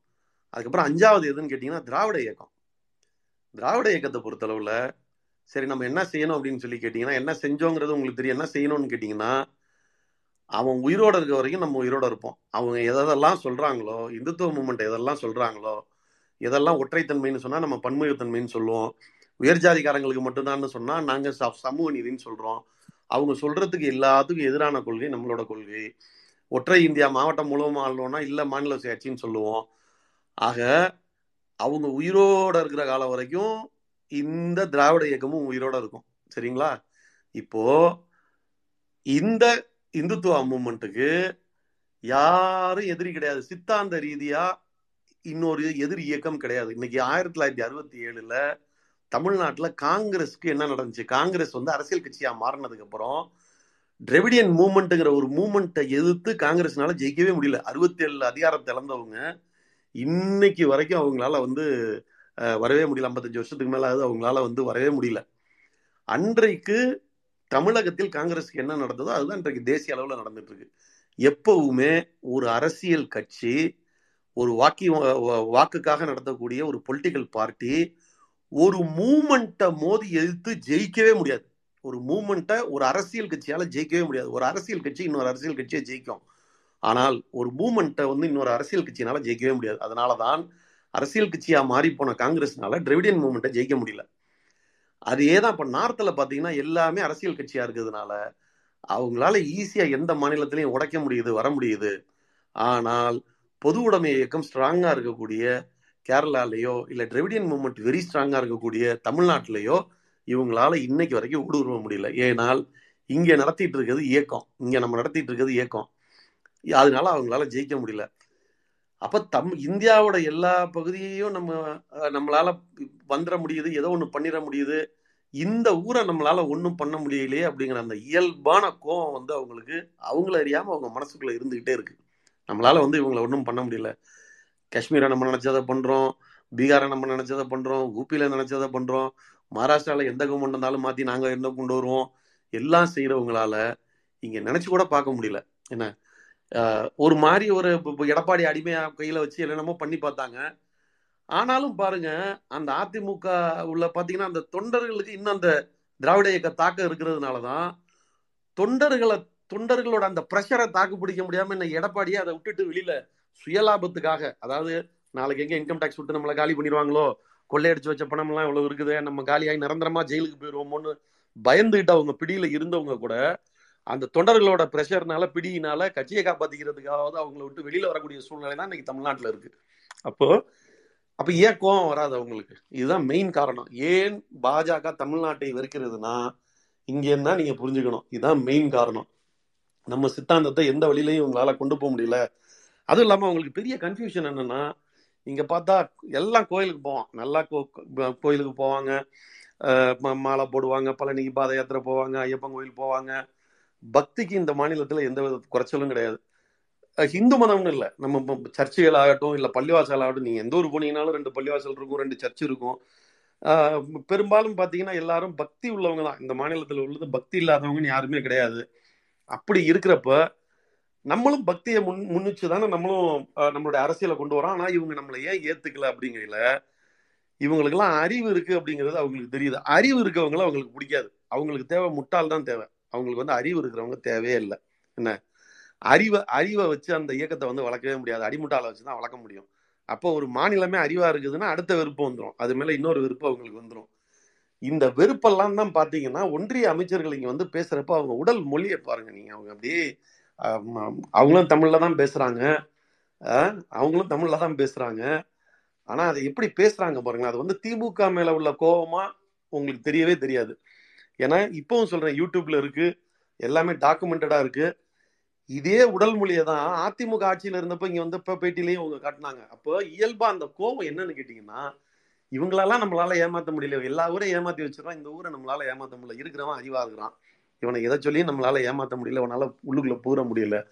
அதுக்கப்புறம் அஞ்சாவது எதுன்னு கேட்டிங்கன்னா திராவிட இயக்கம். திராவிட இயக்கத்தை பொறுத்தளவில் சரி நம்ம என்ன செய்யணும் அப்படின்னு சொல்லி கேட்டிங்கன்னா என்ன செஞ்சோங்கிறது உங்களுக்கு தெரியும். என்ன செய்யணும்னு கேட்டிங்கன்னா அவன் உயிரோட இருக்க வரைக்கும் நம்ம உயிரோட இருப்போம். அவங்க எதெல்லாம் சொல்கிறாங்களோ இந்துத்துவ மூமெண்ட் எதெல்லாம் சொல்கிறாங்களோ எதெல்லாம் ஒற்றைத்தன்மைன்னு சொன்னால் நம்ம பன்முகத்தன்மைன்னு சொல்லுவோம். உயர்ஜாதிக்காரங்களுக்கு மட்டும்தான்னு சொன்னால் நாங்கள் சமூக நீதினு சொல்கிறோம் அவங்க சொல்கிறதுக்கு எல்லாத்துக்கும் எதிரான கொள்கை நம்மளோட கொள்கை. ஒற்றை இந்தியா மாவட்டம் முழுவதும் ஆளணும்னா இல்லை மாநில சுயாட்சின்னு சொல்லுவோம். ஆக அவங்க உயிரோட இருக்கிற காலம் வரைக்கும் இந்த திராவிட இயக்கமும் உயிரோட இருக்கும். சரிங்களா? இப்போ இந்த இந்துத்துவ மூமெண்ட்டுக்கு யாரும் எதிரி கிடையாது. சித்தாந்த ரீதியா இன்னொரு எதிர் இயக்கம் கிடையாது. இன்னைக்கு ஆயிரத்தி தொள்ளாயிரத்தி அறுபத்தி ஏழுல தமிழ்நாட்டில் காங்கிரஸ்க்கு என்ன நடந்துச்சு? காங்கிரஸ் வந்து அரசியல் கட்சியா மாறினதுக்கு அப்புறம் டிரெவிடியன் மூமெண்ட்டுங்கிற ஒரு மூமெண்ட்டை எதிர்த்து காங்கிரஸ்னால ஜெயிக்கவே முடியல. அறுபத்தி ஏழு அதிகாரத்தை இழந்தவங்க இன்னைக்கு வரைக்கும் அவங்களால வந்து வரவே முடியல. ஐம்பத்தஞ்சு வருஷத்துக்கு மேலே அவங்களால வந்து வரவே முடியல. அன்றைக்கு தமிழகத்தில் காங்கிரஸுக்கு என்ன நடந்ததோ அதுதான் இன்றைக்கு தேசிய அளவில் நடந்துட்டு இருக்கு எப்பவுமே ஒரு அரசியல் கட்சி ஒரு வாக்கி வாக்குக்காக நடத்தக்கூடிய ஒரு பொலிட்டிக்கல் பார்ட்டி ஒரு மூமெண்ட்டை மோதி எதிர்த்து ஜெயிக்கவே முடியாது. ஒரு மூமெண்ட்டை ஒரு அரசியல் கட்சியால் ஜெயிக்கவே முடியாது. ஒரு அரசியல் கட்சி இன்னொரு அரசியல் கட்சியை ஜெயிக்கும். ஆனால் ஒரு மூமெண்ட்டை வந்து இன்னொரு அரசியல் கட்சியினால ஜெயிக்கவே முடியாது. அதனால தான் அரசியல் கட்சியாக மாறி போன காங்கிரஸ்னால டிரெவிடியன் மூமெண்ட்டை ஜெயிக்க முடியல. அதே தான் இப்போ நார்த்தில் பார்த்தீங்கன்னா எல்லாமே அரசியல் கட்சியா இருக்கிறதுனால அவங்களால ஈஸியா எந்த மாநிலத்திலையும் உடைக்க முடியுது வர முடியுது. ஆனால் பொது உடைமை இயக்கம் ஸ்ட்ராங்கா இருக்கக்கூடிய கேரளாலேயோ இல்லை டிரெவிடியன் மூமெண்ட் வெரி ஸ்ட்ராங்காக இருக்கக்கூடிய தமிழ்நாட்டிலேயோ இவங்களால இன்னைக்கு வரைக்கும் ஊடுருவ முடியல. ஏனால் இங்கே நடத்திட்டு இருக்கிறது இயக்கம். இங்கே நம்ம நடத்திட்டு இருக்கிறது இயக்கம். அதனால அவங்களால ஜெயிக்க முடியல. அப்ப தம் இந்தியாவோட எல்லா பகுதியையும் நம்ம நம்மளால வந்துட முடியுது ஏதோ ஒன்று பண்ணிட முடியுது. இந்த ஊரை நம்மளால ஒன்றும் பண்ண முடியலையே அப்படிங்கிற அந்த இயல்பான கோவம் வந்து அவங்களுக்கு அவங்கள அறியாமல் அவங்க மனசுக்குள்ள இருந்துகிட்டே இருக்கு. நம்மளால வந்து இவங்களை ஒன்றும் பண்ண முடியல. காஷ்மீரை நம்ம நினைச்சதை பண்றோம் பீகாரை நம்ம நினைச்சதை பண்றோம் ஊபியில நினைச்சதை பண்றோம் மகாராஷ்டிராவில் எந்த கவர்மெண்ட் இருந்தாலும் மாற்றி நாங்கள் என்ன கொண்டு வருவோம்? எல்லாம் செய்கிறவங்களால இங்கே நினச்சி கூட பார்க்க முடியல. என்ன? ஒரு மாதிரி ஒரு எடப்பாடி அடிமையா கையில வச்சு என்னென்னமோ பண்ணி பார்த்தாங்க. ஆனாலும் பாருங்க அந்த அதிமுக உள்ள பாத்தீங்கன்னா அந்த தொண்டர்களுக்கு இன்னும் அந்த திராவிட இயக்க தாக்கம் இருக்கிறதுனால தான் தொண்டர்களை தொண்டர்களோட அந்த ப்ரெஷரை தாக்கு பிடிக்க முடியாம என்ன எடப்பாடியே அதை விட்டுட்டு வெளியில சுயலாபத்துக்காக அதாவது நாளைக்கு எங்க இன்கம் டேக்ஸ் விட்டு நம்மளை காலி பண்ணிடுவாங்களோ கொள்ளையடிச்சு வச்ச பணம் எல்லாம் இவ்வளவு இருக்குது நம்ம காலியாகி நிரந்தரமா ஜெயிலுக்கு போயிடுவோமோன்னு பயந்துகிட்டு அவங்க பிடியில இருந்தவங்க கூட அந்த தொண்டர்களோட ப்ரெஷர்னால பிடியினால கட்சியை காப்பாத்திக்கிறதுக்காவது அவங்கள விட்டு வெளியில வரக்கூடிய சூழ்நிலை தான் இன்னைக்கு தமிழ்நாட்டில் இருக்கு. அப்போ அப்ப ஏன் கோவம் வராது அவங்களுக்கு? இதுதான் மெயின் காரணம். ஏன் பாஜக தமிழ்நாட்டை வெறுக்கிறதுனா இங்கேன்னா நீங்க புரிஞ்சுக்கணும். இதுதான் மெயின் காரணம். நம்ம சித்தாந்தத்தை எந்த வழியிலையும் இவங்களால கொண்டு போக முடியல. அதுவும் இல்லாம அவங்களுக்கு பெரிய கன்ஃபியூஷன் என்னன்னா இங்க பார்த்தா எல்லாம் கோயிலுக்கு போவான். நல்லா கோ- கோயிலுக்கு போவாங்க. மாலை போடுவாங்க. பழனிக்கு பாத யாத்திரை போவாங்க. ஐயப்பன் கோயில் போவாங்க. பக்திக்கு இந்த மாநிலத்தில் எந்த வித குறைச்சலும் கிடையாது. ஹிந்து மதம்னு இல்லை. நம்ம சர்ச்சுகள் ஆகட்டும் இல்லை பள்ளிவாசல் ஆகட்டும் நீங்கள் எந்த ஊர் போனீங்கனாலும் ரெண்டு பள்ளிவாசல் இருக்கும் ரெண்டு சர்ச் இருக்கும். பெரும்பாலும் பார்த்தீங்கன்னா எல்லாரும் பக்தி உள்ளவங்க தான். இந்த மாநிலத்தில் உள்ளது பக்தி இல்லாதவங்கன்னு யாருமே கிடையாது. அப்படி இருக்கிறப்ப நம்மளும் பக்தியை முன் முன்னிச்சு தானே நம்மளும் நம்மளுடைய அரசியலை கொண்டு வரோம். ஆனால் இவங்க நம்மளை ஏன் ஏற்றுக்கல அப்படிங்கிறதுல இவங்களுக்கெல்லாம் அறிவு இருக்குது அப்படிங்கிறது அவங்களுக்கு தெரியுது. அறிவு இருக்கவங்கள அவங்களுக்கு பிடிக்காது. அவங்களுக்கு தேவை முட்டால் தான் தேவை. அவங்களுக்கு வந்து அறிவு இருக்கிறவங்க தேவையே இல்லை. என்ன? அறிவை அறிவை வச்சு அந்த இயக்கத்தை வந்து வளர்க்கவே முடியாது. அடிமுட்டால வச்சு தான் வளர்க்க முடியும். அப்போ ஒரு மாநிலமே அறிவா இருக்குதுன்னா அடுத்த வெறுப்பு வந்துடும் அது மேல இன்னொரு வெறுப்பு அவங்களுக்கு வந்துடும் இந்த வெறுப்பெல்லாம் தான் பாத்தீங்கன்னா ஒன்றிய அமைச்சர்கள் இங்க வந்து பேசுறப்ப அவங்க உடல் மொழியை பாருங்க நீங்க. அவங்க அப்படியே அவங்களும் தமிழ்ல தான் பேசுறாங்க. அவங்களும் தமிழ்ல தான் பேசுறாங்க. ஆனா அதை எப்படி பேசுறாங்க பாருங்க அது வந்து திமுக மேல உள்ள கோபமா உங்களுக்கு தெரியவே தெரியாது. ஏன்னா இப்பவும் சொல்றேன் யூடியூப்ல இருக்கு எல்லாமே டாக்குமெண்டடா இருக்கு. இதே உடல் மொழியை தான் அதிமுக ஆட்சியில இருந்தப்ப இங்க வந்து பேட்டிலையும் அவங்க காட்டினாங்க. அப்போ இயல்பா அந்த கோபம் என்னன்னு கேட்டீங்கன்னா இவங்களெல்லாம் நம்மளால ஏமாத்த முடியல. எல்லா ஊரையும் ஏமாத்தி வச்சிடறோம் இந்த ஊரை நம்மளால ஏமாத்த முடியல. இருக்கிறவன் அறிவா இருக்கிறான். இவனை எதை சொல்லி நம்மளால ஏமாத்த முடியல? இவனால உள்ளுக்குள்ள பூர முடியல.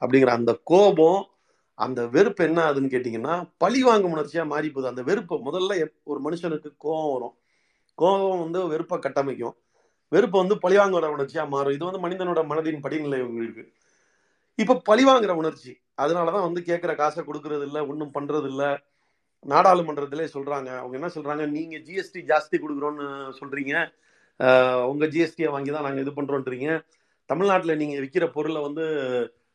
அப்படிங்கிற அந்த கோபம் அந்த வெறுப்பு என்ன ஆகுதுன்னு கேட்டீங்கன்னா பழி வாங்கும் உணர்ச்சியா மாறி போகுது அந்த வெறுப்பு முதல்ல எப்- ஒரு மனுஷனுக்கு கோபம் வரும். கோபம் வந்து வெறுப்பை கட்டமைக்கும். வெறுப்பு வந்து பழிவாங்குற உணர்ச்சியா மாறும். இது வந்து மனிதனோட மனதின் படிநிலை உங்களுக்கு. இப்ப பழிவாங்குற உணர்ச்சி. அதனாலதான் வந்து கேட்கிற காசை கொடுக்கறது இல்ல ஒன்றும் பண்றது இல்ல நாடாளுமன்றத்திலே சொல்றாங்க. அவங்க என்ன சொல்றாங்க? நீங்க ஜிஎஸ்டி ஜாஸ்தி கொடுக்குறோன்னு சொல்றீங்க. உங்க ஜிஎஸ்டியை வாங்கி தான் நாங்க இது பண்றோன்றீங்க. தமிழ்நாட்டுல நீங்க விற்கிற பொருளை வந்து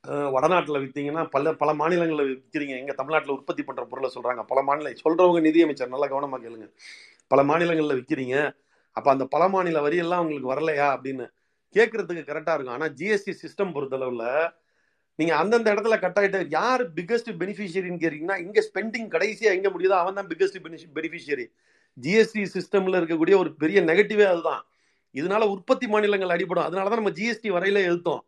வடநாட்டில் வடநாட்டுல வித்தீங்கன்னா பல பல மாநிலங்களில் விற்கிறீங்க எங்க தமிழ்நாட்டுல உற்பத்தி பண்ற பொருளை சொல்றாங்க. பல மாநில சொல்றவங்க நிதியமைச்சர் நல்லா கவனமா கேளுங்க. பல மாநிலங்களில் விற்கிறீங்க அப்ப அந்த பல மாநில வரி எல்லாம் உங்களுக்கு வரலையா அப்படின்னு கேட்கறதுக்கு கரெக்டா இருக்கும். ஆனா ஜிஎஸ்டி சிஸ்டம் பொறுத்தளவுல நீங்க அந்தந்த இடத்துல கட் ஆயிட்டு யார் பிக்கஸ்ட் பெனிஃபிஷியரின்னு கேட்டீங்கன்னா இங்க ஸ்பெண்டிங் கடைசியா எங்க முடியுதோ அவன் தான் பிக்கஸ்ட் பெனிஃபிஷியரி ஜிஎஸ்டி சிஸ்டம்ல இருக்கக்கூடிய ஒரு பெரிய நெகட்டிவே அதுதான். இதனால உற்பத்தி மாநிலங்கள் அடிபடும். அதனாலதான் நம்ம ஜிஎஸ்டி வரையில எழுத்தோம்.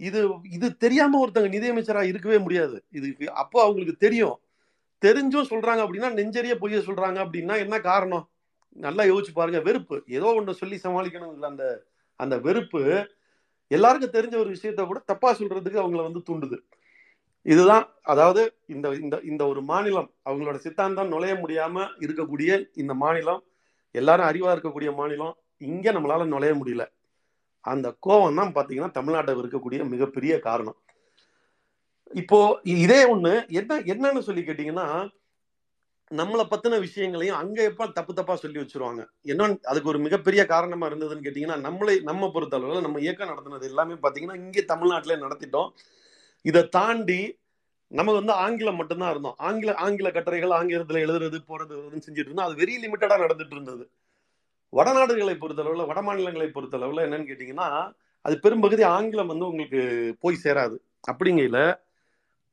இது இது தெரியாம ஒருத்தங்க நிதியமைச்சரா இருக்கவே முடியாது. இதுக்கு அப்போ அவங்களுக்கு தெரியும். தெரிஞ்சும் சொல்றாங்க அப்படின்னா நெஞ்சரிய பொய்ய சொல்றாங்க அப்படின்னா என்ன காரணம்? நல்லா யோசிச்சு பாருங்க வெறுப்பு. ஏதோ ஒன்று சொல்லி சமாளிக்கணும் அந்த அந்த வெறுப்பு. எல்லாருக்கும் தெரிஞ்ச ஒரு விஷயத்த கூட தப்பா சொல்றதுக்கு அவங்கள வந்து தூண்டுது. இதுதான் அதாவது இந்த இந்த இந்த ஒரு மாநிலம் அவங்களோட சித்தாந்தம் நுழைய முடியாம இருக்கக்கூடிய இந்த மாநிலம் எல்லாரும் அறிவா இருக்கக்கூடிய மாநிலம் இங்க நம்மளால நுழைய முடியல. அந்த கோவம் தான் பாத்தீங்கன்னா தமிழ்நாட்டில் இருக்கக்கூடிய மிகப்பெரிய காரணம். இப்போ இதே ஒண்ணு என்ன என்னன்னு சொல்லி கேட்டீங்கன்னா நம்மளை பத்தின விஷயங்களையும் அங்க எப்ப தப்பு தப்பா சொல்லி வச்சிருவாங்க? என்ன அதுக்கு ஒரு மிகப்பெரிய காரணமா இருந்ததுன்னு கேட்டீங்கன்னா நம்மளை நம்ம பொறுத்த அளவில் நம்ம இயக்கம் நடத்தினது எல்லாமே பாத்தீங்கன்னா இங்கே தமிழ்நாட்டிலே நடத்திட்டோம். இதை தாண்டி நம்ம வந்து ஆங்கிலம் மட்டும்தான் இருந்தோம். ஆங்கில ஆங்கில கட்டுரைகள் ஆங்கிலத்துல எழுதுறது போறது செஞ்சுட்டு இருந்தோம். அது வெரி லிமிட்டடா நடந்துட்டு இருந்தது. வடநாடுகளை பொறுத்தளவுல வட மாநிலங்களை பொறுத்தளவுல என்னன்னு கேட்டீங்கன்னா அது பெரும்பகுதி ஆங்கிலம் வந்து உங்களுக்கு போய் சேராது. அப்படிங்கையில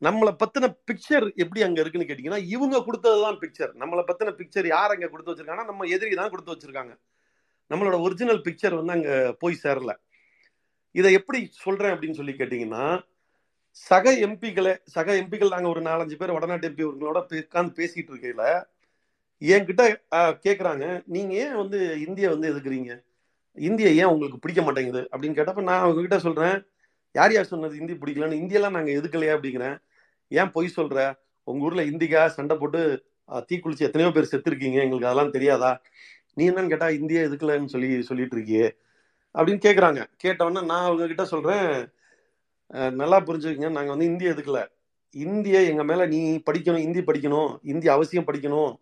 நம்மளை பத்தின பிக்சர் எப்படி அங்க இருக்குன்னு கேட்டீங்கன்னா இவங்க கொடுத்ததுதான் பிக்சர் நம்மளை பத்தின பிக்சர் யார் அங்க கொடுத்து வச்சிருக்காங்கன்னா நம்ம எதிரி தான் கொடுத்து வச்சிருக்காங்க. நம்மளோட ஒரிஜினல் பிக்சர் வந்து அங்க போய் சேரல. இதை எப்படி சொல்றேன் அப்படின்னு சொல்லி கேட்டீங்கன்னா சக எம்பிகளை சக எம்பிகள் நாங்க ஒரு நாலஞ்சு பேர் வடநாட்டு எம்பி உங்களோட உட்கார்ந்து பேசிட்டு இருக்கையில என்கிட்ட ஆஹ், கேக்குறாங்க நீங்க ஏன் வந்து இந்திய வந்து எதுக்குறீங்க இந்திய ஏன் உங்களுக்கு பிடிக்க மாட்டேங்குது? அப்படின்னு கேட்டப்ப நான் அவங்க கிட்ட சொல்றேன் யார் யார் சொன்னது இந்தி பிடிக்கலன்னு? இந்தியெல்லாம் நாங்கள் எதுக்கலையா அப்படிங்கிறேன். ஏன் பொய் சொல்ற? உங்க ஊர்ல இந்திக்கா சண்டை போட்டு தீக்குளிச்சு எத்தனையோ பேர் செத்துருக்கீங்க. எங்களுக்கு அதெல்லாம் தெரியாதா? நீ என்னன்னு கேட்டா இந்தியா எதுக்கலன்னு சொல்லி சொல்லிட்டு இருக்கியே. அப்படின்னு கேட்குறாங்க கேட்டவொடனே நான் அவங்க கிட்ட சொல்றேன் நல்லா புரிஞ்சுக்கங்க. நாங்கள் வந்து இந்திய எதுக்கல? இந்திய எங்க மேல நீ படிக்கணும் இந்தி படிக்கணும் இந்தி அவசியம் படிக்கணும்.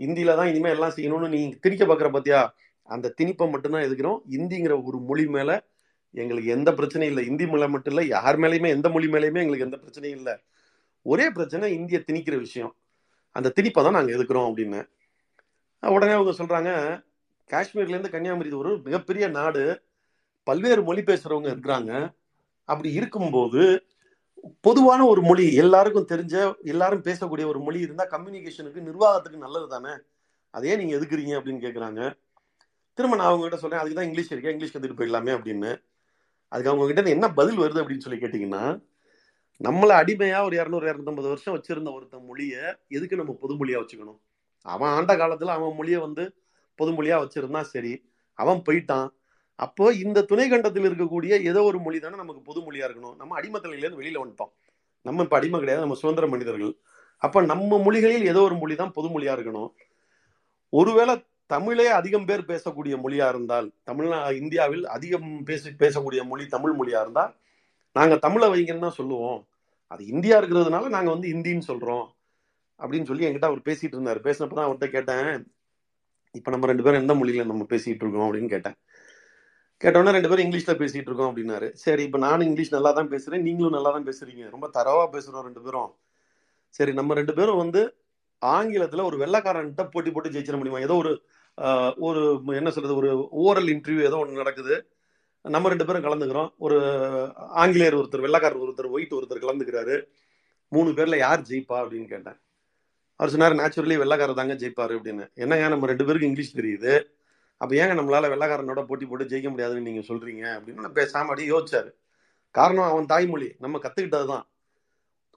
இந்தியில தான் இனிமே எல்லாம் செய்யணும்னு நீ திணிக்க பாக்குற பாத்தியா? அந்த திணிப்பை மட்டும்தான் எதுக்கிறோம் இந்திங்கிற ஒரு மொழி மேல எங்களுக்கு எந்த பிரச்சனையும் இல்லை. இந்தி மொழி மட்டும் இல்லை. யார் மேலேயுமே எந்த மொழி மேலேயுமே எங்களுக்கு எந்த பிரச்சனையும் இல்லை. ஒரே பிரச்சனை இந்திய திணிக்கிற விஷயம். அந்த திணிப்பை தான் நாங்கள் எதுக்குறோம் அப்படின்னு. உடனே அவங்க சொல்கிறாங்க காஷ்மீர்லேருந்து கன்னியாகுமரி ஒரு மிகப்பெரிய நாடு பல்வேறு மொழி பேசுகிறவங்க இருக்கிறாங்க. அப்படி இருக்கும்போது பொதுவான ஒரு மொழி எல்லாருக்கும் தெரிஞ்ச எல்லாரும் பேசக்கூடிய ஒரு மொழி இருந்தால் கம்யூனிகேஷனுக்கு நிர்வாகத்துக்கு நல்லது தானே? அதே நீங்கள் எதுக்குறீங்க அப்படின்னு கேட்குறாங்க திரும்ப நான் அவங்ககிட்ட சொல்கிறேன் அதுக்கு தான் இங்கிலீஷ் இருக்கேன் இங்கிலீஷ் கற்றுட்டு போயிடலாமே அப்படின்னு. அதுக்கு அவங்ககிட்ட என்ன பதில் வருது அப்படின்னு சொல்லி கேட்டிங்கன்னா நம்மளை அடிமையா ஒரு இரநூறு இரநூத்தம்பது வருஷம் வச்சிருந்த ஒருத்தன் மொழியை எதுக்கு நம்ம பொதுமொழியா வச்சுக்கணும்? அவன் ஆண்ட காலத்துல அவன் மொழியை வந்து பொதுமொழியா வச்சிருந்தா சரி. அவன் போயிட்டான். அப்போ இந்த துணைக்கண்டத்தில் இருக்கக்கூடிய ஏதோ ஒரு மொழி தானே நமக்கு பொது மொழியா இருக்கணும். நம்ம அடிமத்தலையிலேருந்து வெளியில வந்துட்டோம். நம்ம இப்ப அடிமை கிடையாது நம்ம சுதந்திர மனிதர்கள். அப்ப நம்ம மொழிகளில் ஏதோ ஒரு மொழி தான் பொது மொழியா இருக்கணும். ஒருவேளை தமிழே அதிகம் பேர் பேசக்கூடிய மொழியா இருந்தால் தமிழ்நா இந்தியாவில் அதிகம் பேச பேசக்கூடிய மொழி தமிழ் மொழியா இருந்தால் நாங்கள் தமிழை வைங்கன்னு தான் சொல்லுவோம். அது இந்தியா இருக்கிறதுனால நாங்கள் வந்து இந்தின்னு சொல்கிறோம் அப்படின்னு சொல்லி என்கிட்ட அவர் பேசிட்டு இருந்தார். பேசினப்ப தான் அவர்கிட்ட கேட்டேன். இப்போ நம்ம ரெண்டு பேரும் எந்த மொழியில் நம்ம பேசிகிட்டு இருக்கோம் அப்படின்னு கேட்டேன். கேட்டோன்னே ரெண்டு பேரும் இங்கிலீஷில் பேசிகிட்டு இருக்கோம் அப்படின்னாரு. சரி இப்போ நானும் இங்கிலீஷ் நல்லா தான் பேசுகிறேன் நீங்களும் நல்லா தான் பேசுகிறீங்க ரொம்ப தரவாக பேசுகிறோம் ரெண்டு பேரும். சரி நம்ம ரெண்டு பேரும் வந்து ஆங்கிலத்தில் ஒரு வெள்ளக்காரன்கிட்ட போட்டி போட்டு ஜெயிச்சிட முடியுமா? ஏதோ ஒரு ஒரு என்ன சொல்றது ஒரு ஓரல் இன்டர்வியூ ஏதோ ஒன்று நடக்குது. நம்ம ரெண்டு பேரும் கலந்துக்கிறோம். ஒரு ஆங்கிலேயர் ஒருத்தர் வெள்ளக்காரர் ஒருத்தர் ஒயிட் ஒருத்தர் கலந்துக்கிறாரு. மூணு பேர்ல யார் ஜெயிப்பா அப்படின்னு கேட்டேன். அவர் சொன்னார் நேச்சுரலி வெள்ளக்காரர் தாங்க ஜெயிப்பாரு அப்படின்னு. என்னங்க நம்ம ரெண்டு பேருக்கு இங்கிலீஷ் தெரியுது. அப்ப ஏங்க நம்மளால வெள்ளக்காரனோட போட்டி போட்டு ஜெயிக்க முடியாதுன்னு நீங்க சொல்றீங்க? அப்படின்னு நான் பேசாம அப்படியே யோசிச்சாரு. காரணம் அவன் தாய்மொழி. நம்ம கத்துக்கிட்டதுதான்.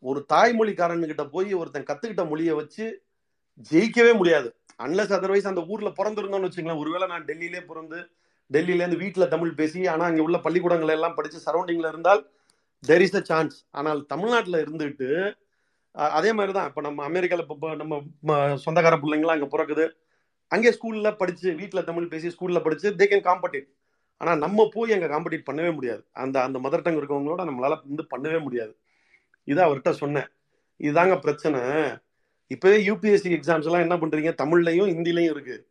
ஒரு தாய்மொழிக்காரன் கிட்ட போய் ஒருத்தன் கத்துக்கிட்ட மொழியை வச்சு ஜெயிக்கவே முடியாது. அன்லஸ் அதர்வைஸ் அந்த ஊர்ல பிறந்திருந்தோம்னு வச்சுக்கலாம் ஒருவேளை நான் டெல்லியிலே பிறந்து டெல்லியிலேருந்து வீட்டில் தமிழ் பேசி ஆனால் அங்கே உள்ள பள்ளிக்கூடங்கள் எல்லாம் படித்து சரௌண்டிங்கில் இருந்தால் தெர் இஸ் அ சான்ஸ் ஆனால் தமிழ்நாட்டில் இருந்துட்டு அதே மாதிரி தான் இப்போ நம்ம அமெரிக்காவில் இப்போ நம்ம ம- சொந்தக்கார பிள்ளைங்களாம் அங்கே பிறக்குது. அங்கே ஸ்கூலில் படித்து வீட்டில் தமிழ் பேசி ஸ்கூலில் படித்து தே கேன் காம்படிட் ஆனால் நம்ம போய் அங்கே காம்படிட் பண்ணவே முடியாது. அந்த அந்த மதர் டங் இருக்கவங்களோட நம்மளால் வந்து பண்ணவே முடியாது. இதை அவர்கிட்ட சொன்னேன். இதுதாங்க பிரச்சனை. இப்போவே யூபிஎஸ்சி எக்ஸாம்ஸ் எல்லாம் என்ன பண்ணுறீங்க தமிழ்லையும் ஹிந்திலையும் இருக்குது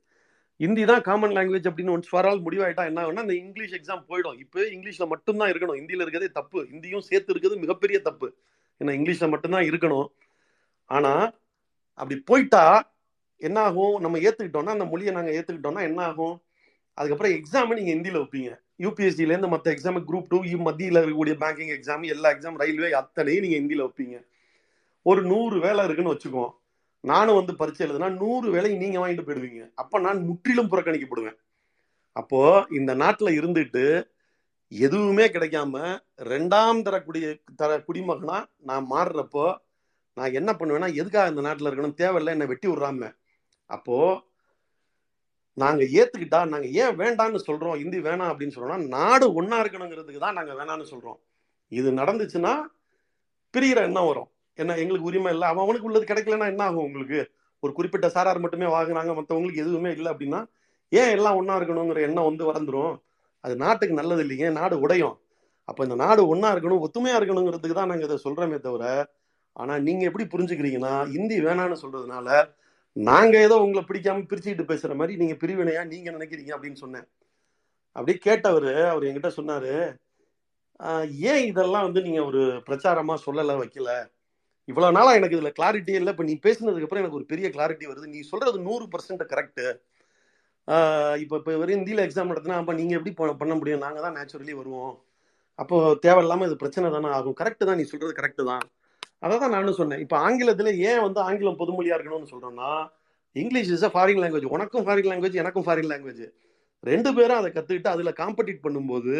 ஹிந்தி தான் காமன் லாங்குவேஜ் அப்படின்னு ஒன்ஸ் ஃபார் ஆல் முடிவாயிட்டா என்ன ஆகும்னா அந்த இங்கிலீஷ் எக்ஸாம் போயிடும். இப்போ இங்கிலீஷில் மட்டும்தான் இருக்கணும். ஹிந்தியில் இருக்கிறதே தப்பு. ஹிந்தியும் சேர்த்து இருக்கிறது மிகப்பெரிய தப்பு. ஏன்னா இங்கிலீஷில் மட்டும்தான் இருக்கணும். ஆனால் அப்படி போயிட்டா என்ன ஆகும்? நம்ம ஏற்றுக்கிட்டோம்னா அந்த மொழியை நாங்கள் ஏற்றுக்கிட்டோம்னா என்ன ஆகும்? அதுக்கப்புறம் எக்ஸாமை நீங்கள் ஹிந்தியில் வைப்பீங்க. யூபிஎஸ்சிலேருந்து மற்ற எக்ஸாம் குரூப் டூ மத்தியில் இருக்கக்கூடிய பேங்கிங் எக்ஸாம் எல்லா எக்ஸாம் ரயில்வே அத்தனையும் நீங்கள் ஹிந்தியில் வைப்பீங்க. ஒரு நூறு வேலை இருக்குன்னு வச்சுக்குவோம் நானும் வந்து பரிச்சை எழுதுனா நூறு வேலை நீங்க வாங்கிட்டு போயிடுவீங்க. அப்ப நான் முற்றிலும் புறக்கணிக்கப்படுவேன். அப்போ இந்த நாட்டுல இருந்துட்டு எதுவுமே கிடைக்காம ரெண்டாம் தரக்கூடிய தர குடிமகனா நான் மாறுறப்போ நான் என்ன பண்ணுவேன்னா எதுக்காக இந்த நாட்டுல இருக்கணும்? தேவையில்லை என்னை வெட்டி விடுறாம. அப்போ நாங்க ஏத்துக்கிட்டா நாங்க ஏன் வேண்டாம்னு சொல்றோம்? இந்தி வேணாம் அப்படின்னு சொல்றோம்னா நாடு ஒன்னா இருக்கணுங்கிறதுக்கு தான் நாங்க வேணாம்னு சொல்றோம். இது நடந்துச்சுன்னா பிரிகிற எண்ணம் வரும். என்ன எங்களுக்கு உரிமை இல்லை. அவன் அவனுக்கு உள்ளது கிடைக்கலன்னா என்ன ஆகும் உங்களுக்கு? ஒரு குறிப்பிட்ட சாரார் மட்டுமே வாங்குறாங்க மற்றவங்களுக்கு எதுவுமே இல்லை அப்படின்னா ஏன் எல்லாம் ஒன்றா இருக்கணுங்கிற எண்ணம் வந்து வளர்ந்துரும். அது நாட்டுக்கு நல்லது இல்லைங்க நாடு உடையும். அப்போ இந்த நாடு ஒன்றா இருக்கணும் ஒத்துமையாக இருக்கணுங்கிறதுக்கு தான் நாங்கள் இதை சொல்கிறோமே தவிர ஆனால் நீங்கள் எப்படி புரிஞ்சுக்கிறீங்கன்னா இந்தி வேணான்னு சொல்கிறதுனால நாங்கள் ஏதோ உங்களை பிடிக்காம பிரிச்சுக்கிட்டு பேசுகிற மாதிரி நீங்கள் பிரிவினையாக நீங்கள் நினைக்கிறீங்க அப்படின்னு சொன்னேன். அப்படியே கேட்டவர் அவர் என்கிட்ட சொன்னார் ஏன் இதெல்லாம் வந்து நீங்கள் ஒரு பிரச்சாரமாக சொல்லலை வைக்கல? இவ்வளவு நாளா எனக்கு இதுல கிளாரிட்டி இல்லை. இப்ப நீ பேசினதுக்கு அப்புறம் எனக்கு ஒரு பெரிய கிளாரிட்டி வருது. நீ சொல்றது நூறு பர்சன்ட் கரெக்ட் இப்ப இப்ப வெறும் இந்தியில எக்ஸாம் நடத்தினா அப்ப நீங்க எப்படி பண்ண முடியும்? நாங்க தான் நேச்சுரலி வருவோம். அப்போ தேவையில்லாம இது பிரச்சனை தானே ஆகும். கரெக்ட் தான் நீ சொல்றது கரெக்ட் தான். அதை தான் நானும் சொன்னேன். இப்போ ஆங்கிலத்துல ஏன் வந்து ஆங்கிலம் பொதுமொழியா இருக்கணும்னு சொல்றோம்னா English is a foreign language உனக்கும் ஃபாரின் லாங்குவேஜ் எனக்கும் ஃபாரின் லாங்குவேஜ் ரெண்டு பேரும் அதை கத்துக்கிட்டு அதுல காம்படிட் பண்ணும்போது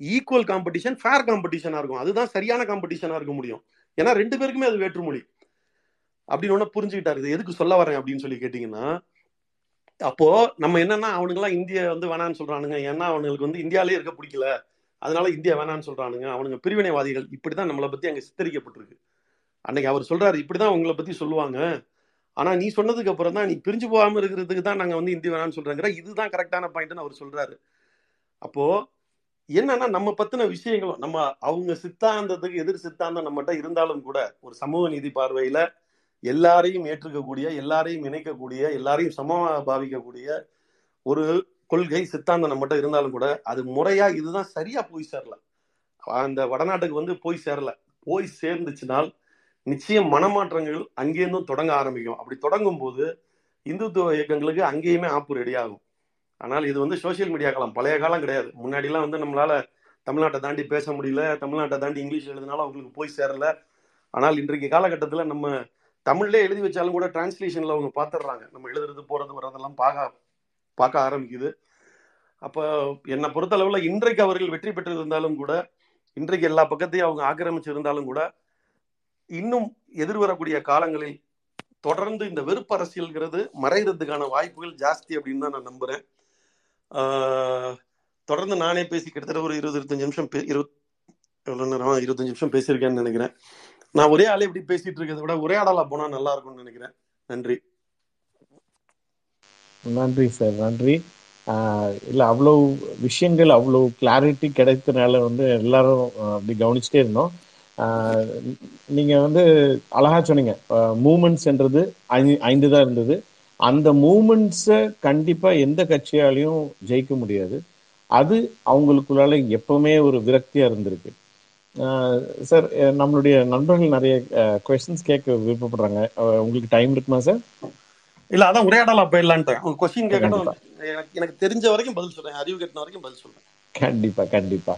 ஈக்குவல் காம்படிஷன் ஃபேர் காம்படிஷனா இருக்கும். அதுதான் சரியான காம்படிஷனா இருக்க முடியும். ஏன்னா ரெண்டு பேருக்குமே அது வேற்றுமொழி. அப்படின்னு ஒன்று புரிஞ்சுக்கிட்டாரு. இது எதுக்கு சொல்ல வரேன் அப்படின்னு சொல்லி கேட்டீங்கன்னா அப்போ நம்ம என்னன்னா அவனுங்கெல்லாம் இந்திய வந்து வேணான்னு சொல்றானுங்க. ஏன்னா அவனுங்களுக்கு வந்து இந்தியாலே இருக்க பிடிக்கல. அதனால இந்தியா வேணான்னு சொல்றானுங்க. அவனுங்க பிரிவினைவாதிகள் இப்படிதான் நம்மளை பத்தி அங்க சித்தரிக்கப்பட்டிருக்கு. அன்னைக்கு அவர் சொல்றாரு இப்படிதான் உங்களை பத்தி சொல்லுவாங்க. ஆனா நீ சொன்னதுக்கு அப்புறம் தான் நீ பிரிஞ்சு போகாம இருக்கிறதுக்கு தான் நாங்க வந்து இந்தி வேணாம்னு சொல்றாங்க இதுதான் கரெக்டான பாயிண்ட்னு அவர் சொல்றாரு. அப்போ என்னன்னா நம்ம பத்தின விஷயங்களும் நம்ம அவங்க சித்தாந்தத்துக்கு எதிர் சித்தாந்தம் நம்மகிட்ட இருந்தாலும் கூட ஒரு சமூக நீதி பார்வையில எல்லாரையும் ஏற்றுக்கக்கூடிய எல்லாரையும் இணைக்கக்கூடிய எல்லாரையும் சமமா பாவிக்கக்கூடிய ஒரு கொள்கை சித்தாந்தம் நம்மகிட்ட இருந்தாலும் கூட அது முறையா இதுதான் சரியா போய் சேரல. அந்த வடநாட்டுக்கு வந்து போய் சேரல. போய் சேர்ந்துச்சுனால் நிச்சயம் மனமாற்றங்கள் அங்கேருந்தும் தொடங்க ஆரம்பிக்கும். அப்படி தொடங்கும் போது இந்துத்துவ இயக்கங்களுக்கு அங்கேயுமே ஆப்பு ரெடி ஆகும். ஆனால் இது வந்து சோஷியல் மீடியா காலம். பழைய காலம் கிடையாது. முன்னாடிலாம் வந்து நம்மளால தமிழ்நாட்டை தாண்டி பேச முடியல தமிழ்நாட்டை தாண்டி இங்கிலீஷ் எழுதினாலும் அவங்களுக்கு போய் சேரல. ஆனால் இன்றைக்கு காலகட்டத்தில் நம்ம தமிழ்லே எழுதி வச்சாலும் கூட டிரான்ஸ்லேஷனில் அவங்க பார்த்துடுறாங்க நம்ம எழுதுறது போகிறது வர்றதெல்லாம் பார்க்க பார்க்க ஆரம்பிக்குது. அப்போ என்னை பொறுத்தளவில் இன்றைக்கு அவர்கள் வெற்றி பெற்றிருந்தாலும் கூட இன்றைக்கு எல்லா பக்கத்தையும் அவங்க ஆக்கிரமிச்சிருந்தாலும் கூட இன்னும் எதிர்வரக்கூடிய காலங்களில் தொடர்ந்து இந்த வெறுப்பு அரசியல்ங்கிறது மறைகிறதுக்கான வாய்ப்புகள் ஜாஸ்தி அப்படின்னு தான் நான் நம்புகிறேன் தொடர்ந்து நானே பேசி கிட்டத்தட்ட ஒரு இருபது இருபத்தஞ்சு நிமிஷம் பே- இருபத் எவ்வளவு நேரம்? இருபத்தஞ்சு நிமிஷம் பேசியிருக்கேன்னு நினைக்கிறேன். நான் ஒரே ஆளே இப்படி பேசிட்டு இருக்கிறத விட ஒரே ஆடலா போனா நல்லா இருக்கும்னு நினைக்கிறேன். நன்றி. நன்றி சார் நன்றி. இல்லை இல்ல அவ்வளவு விஷயங்கள் அவ்வளவு கிளாரிட்டி கிடைத்தனால வந்து எல்லாரும் அப்படி கவனிச்சுட்டே இருந்தோம். நீங்கள் நீங்க வந்து அழகா சொன்னீங்க. மூமெண்ட்ஸ்ன்றது ஐந்து தான் இருந்தது. அந்த மூமெண்ட்ஸை கண்டிப்பா எந்த கட்சியாலையும் ஜெயிக்க முடியாது. அது அவங்களுக்குள்ளால எப்பவுமே ஒரு விரக்தியா இருந்திருக்கு. சார் நம்மளுடைய நண்பர்கள் நிறைய கொஸ்டின்ஸ் கேட்க விருப்பப்படுறாங்க. உங்களுக்கு டைம் இருக்குமா சார்? இல்ல அதான் உரையாடலா போயிடலான்ட்டேன் உங்க கொஸ்டின் கேட்கணும். எனக்கு தெரிஞ்ச வரைக்கும் பதில் சொல்றேன். அறிவு கட்டின வரைக்கும் பதில் சொல்றேன். கண்டிப்பா கண்டிப்பா.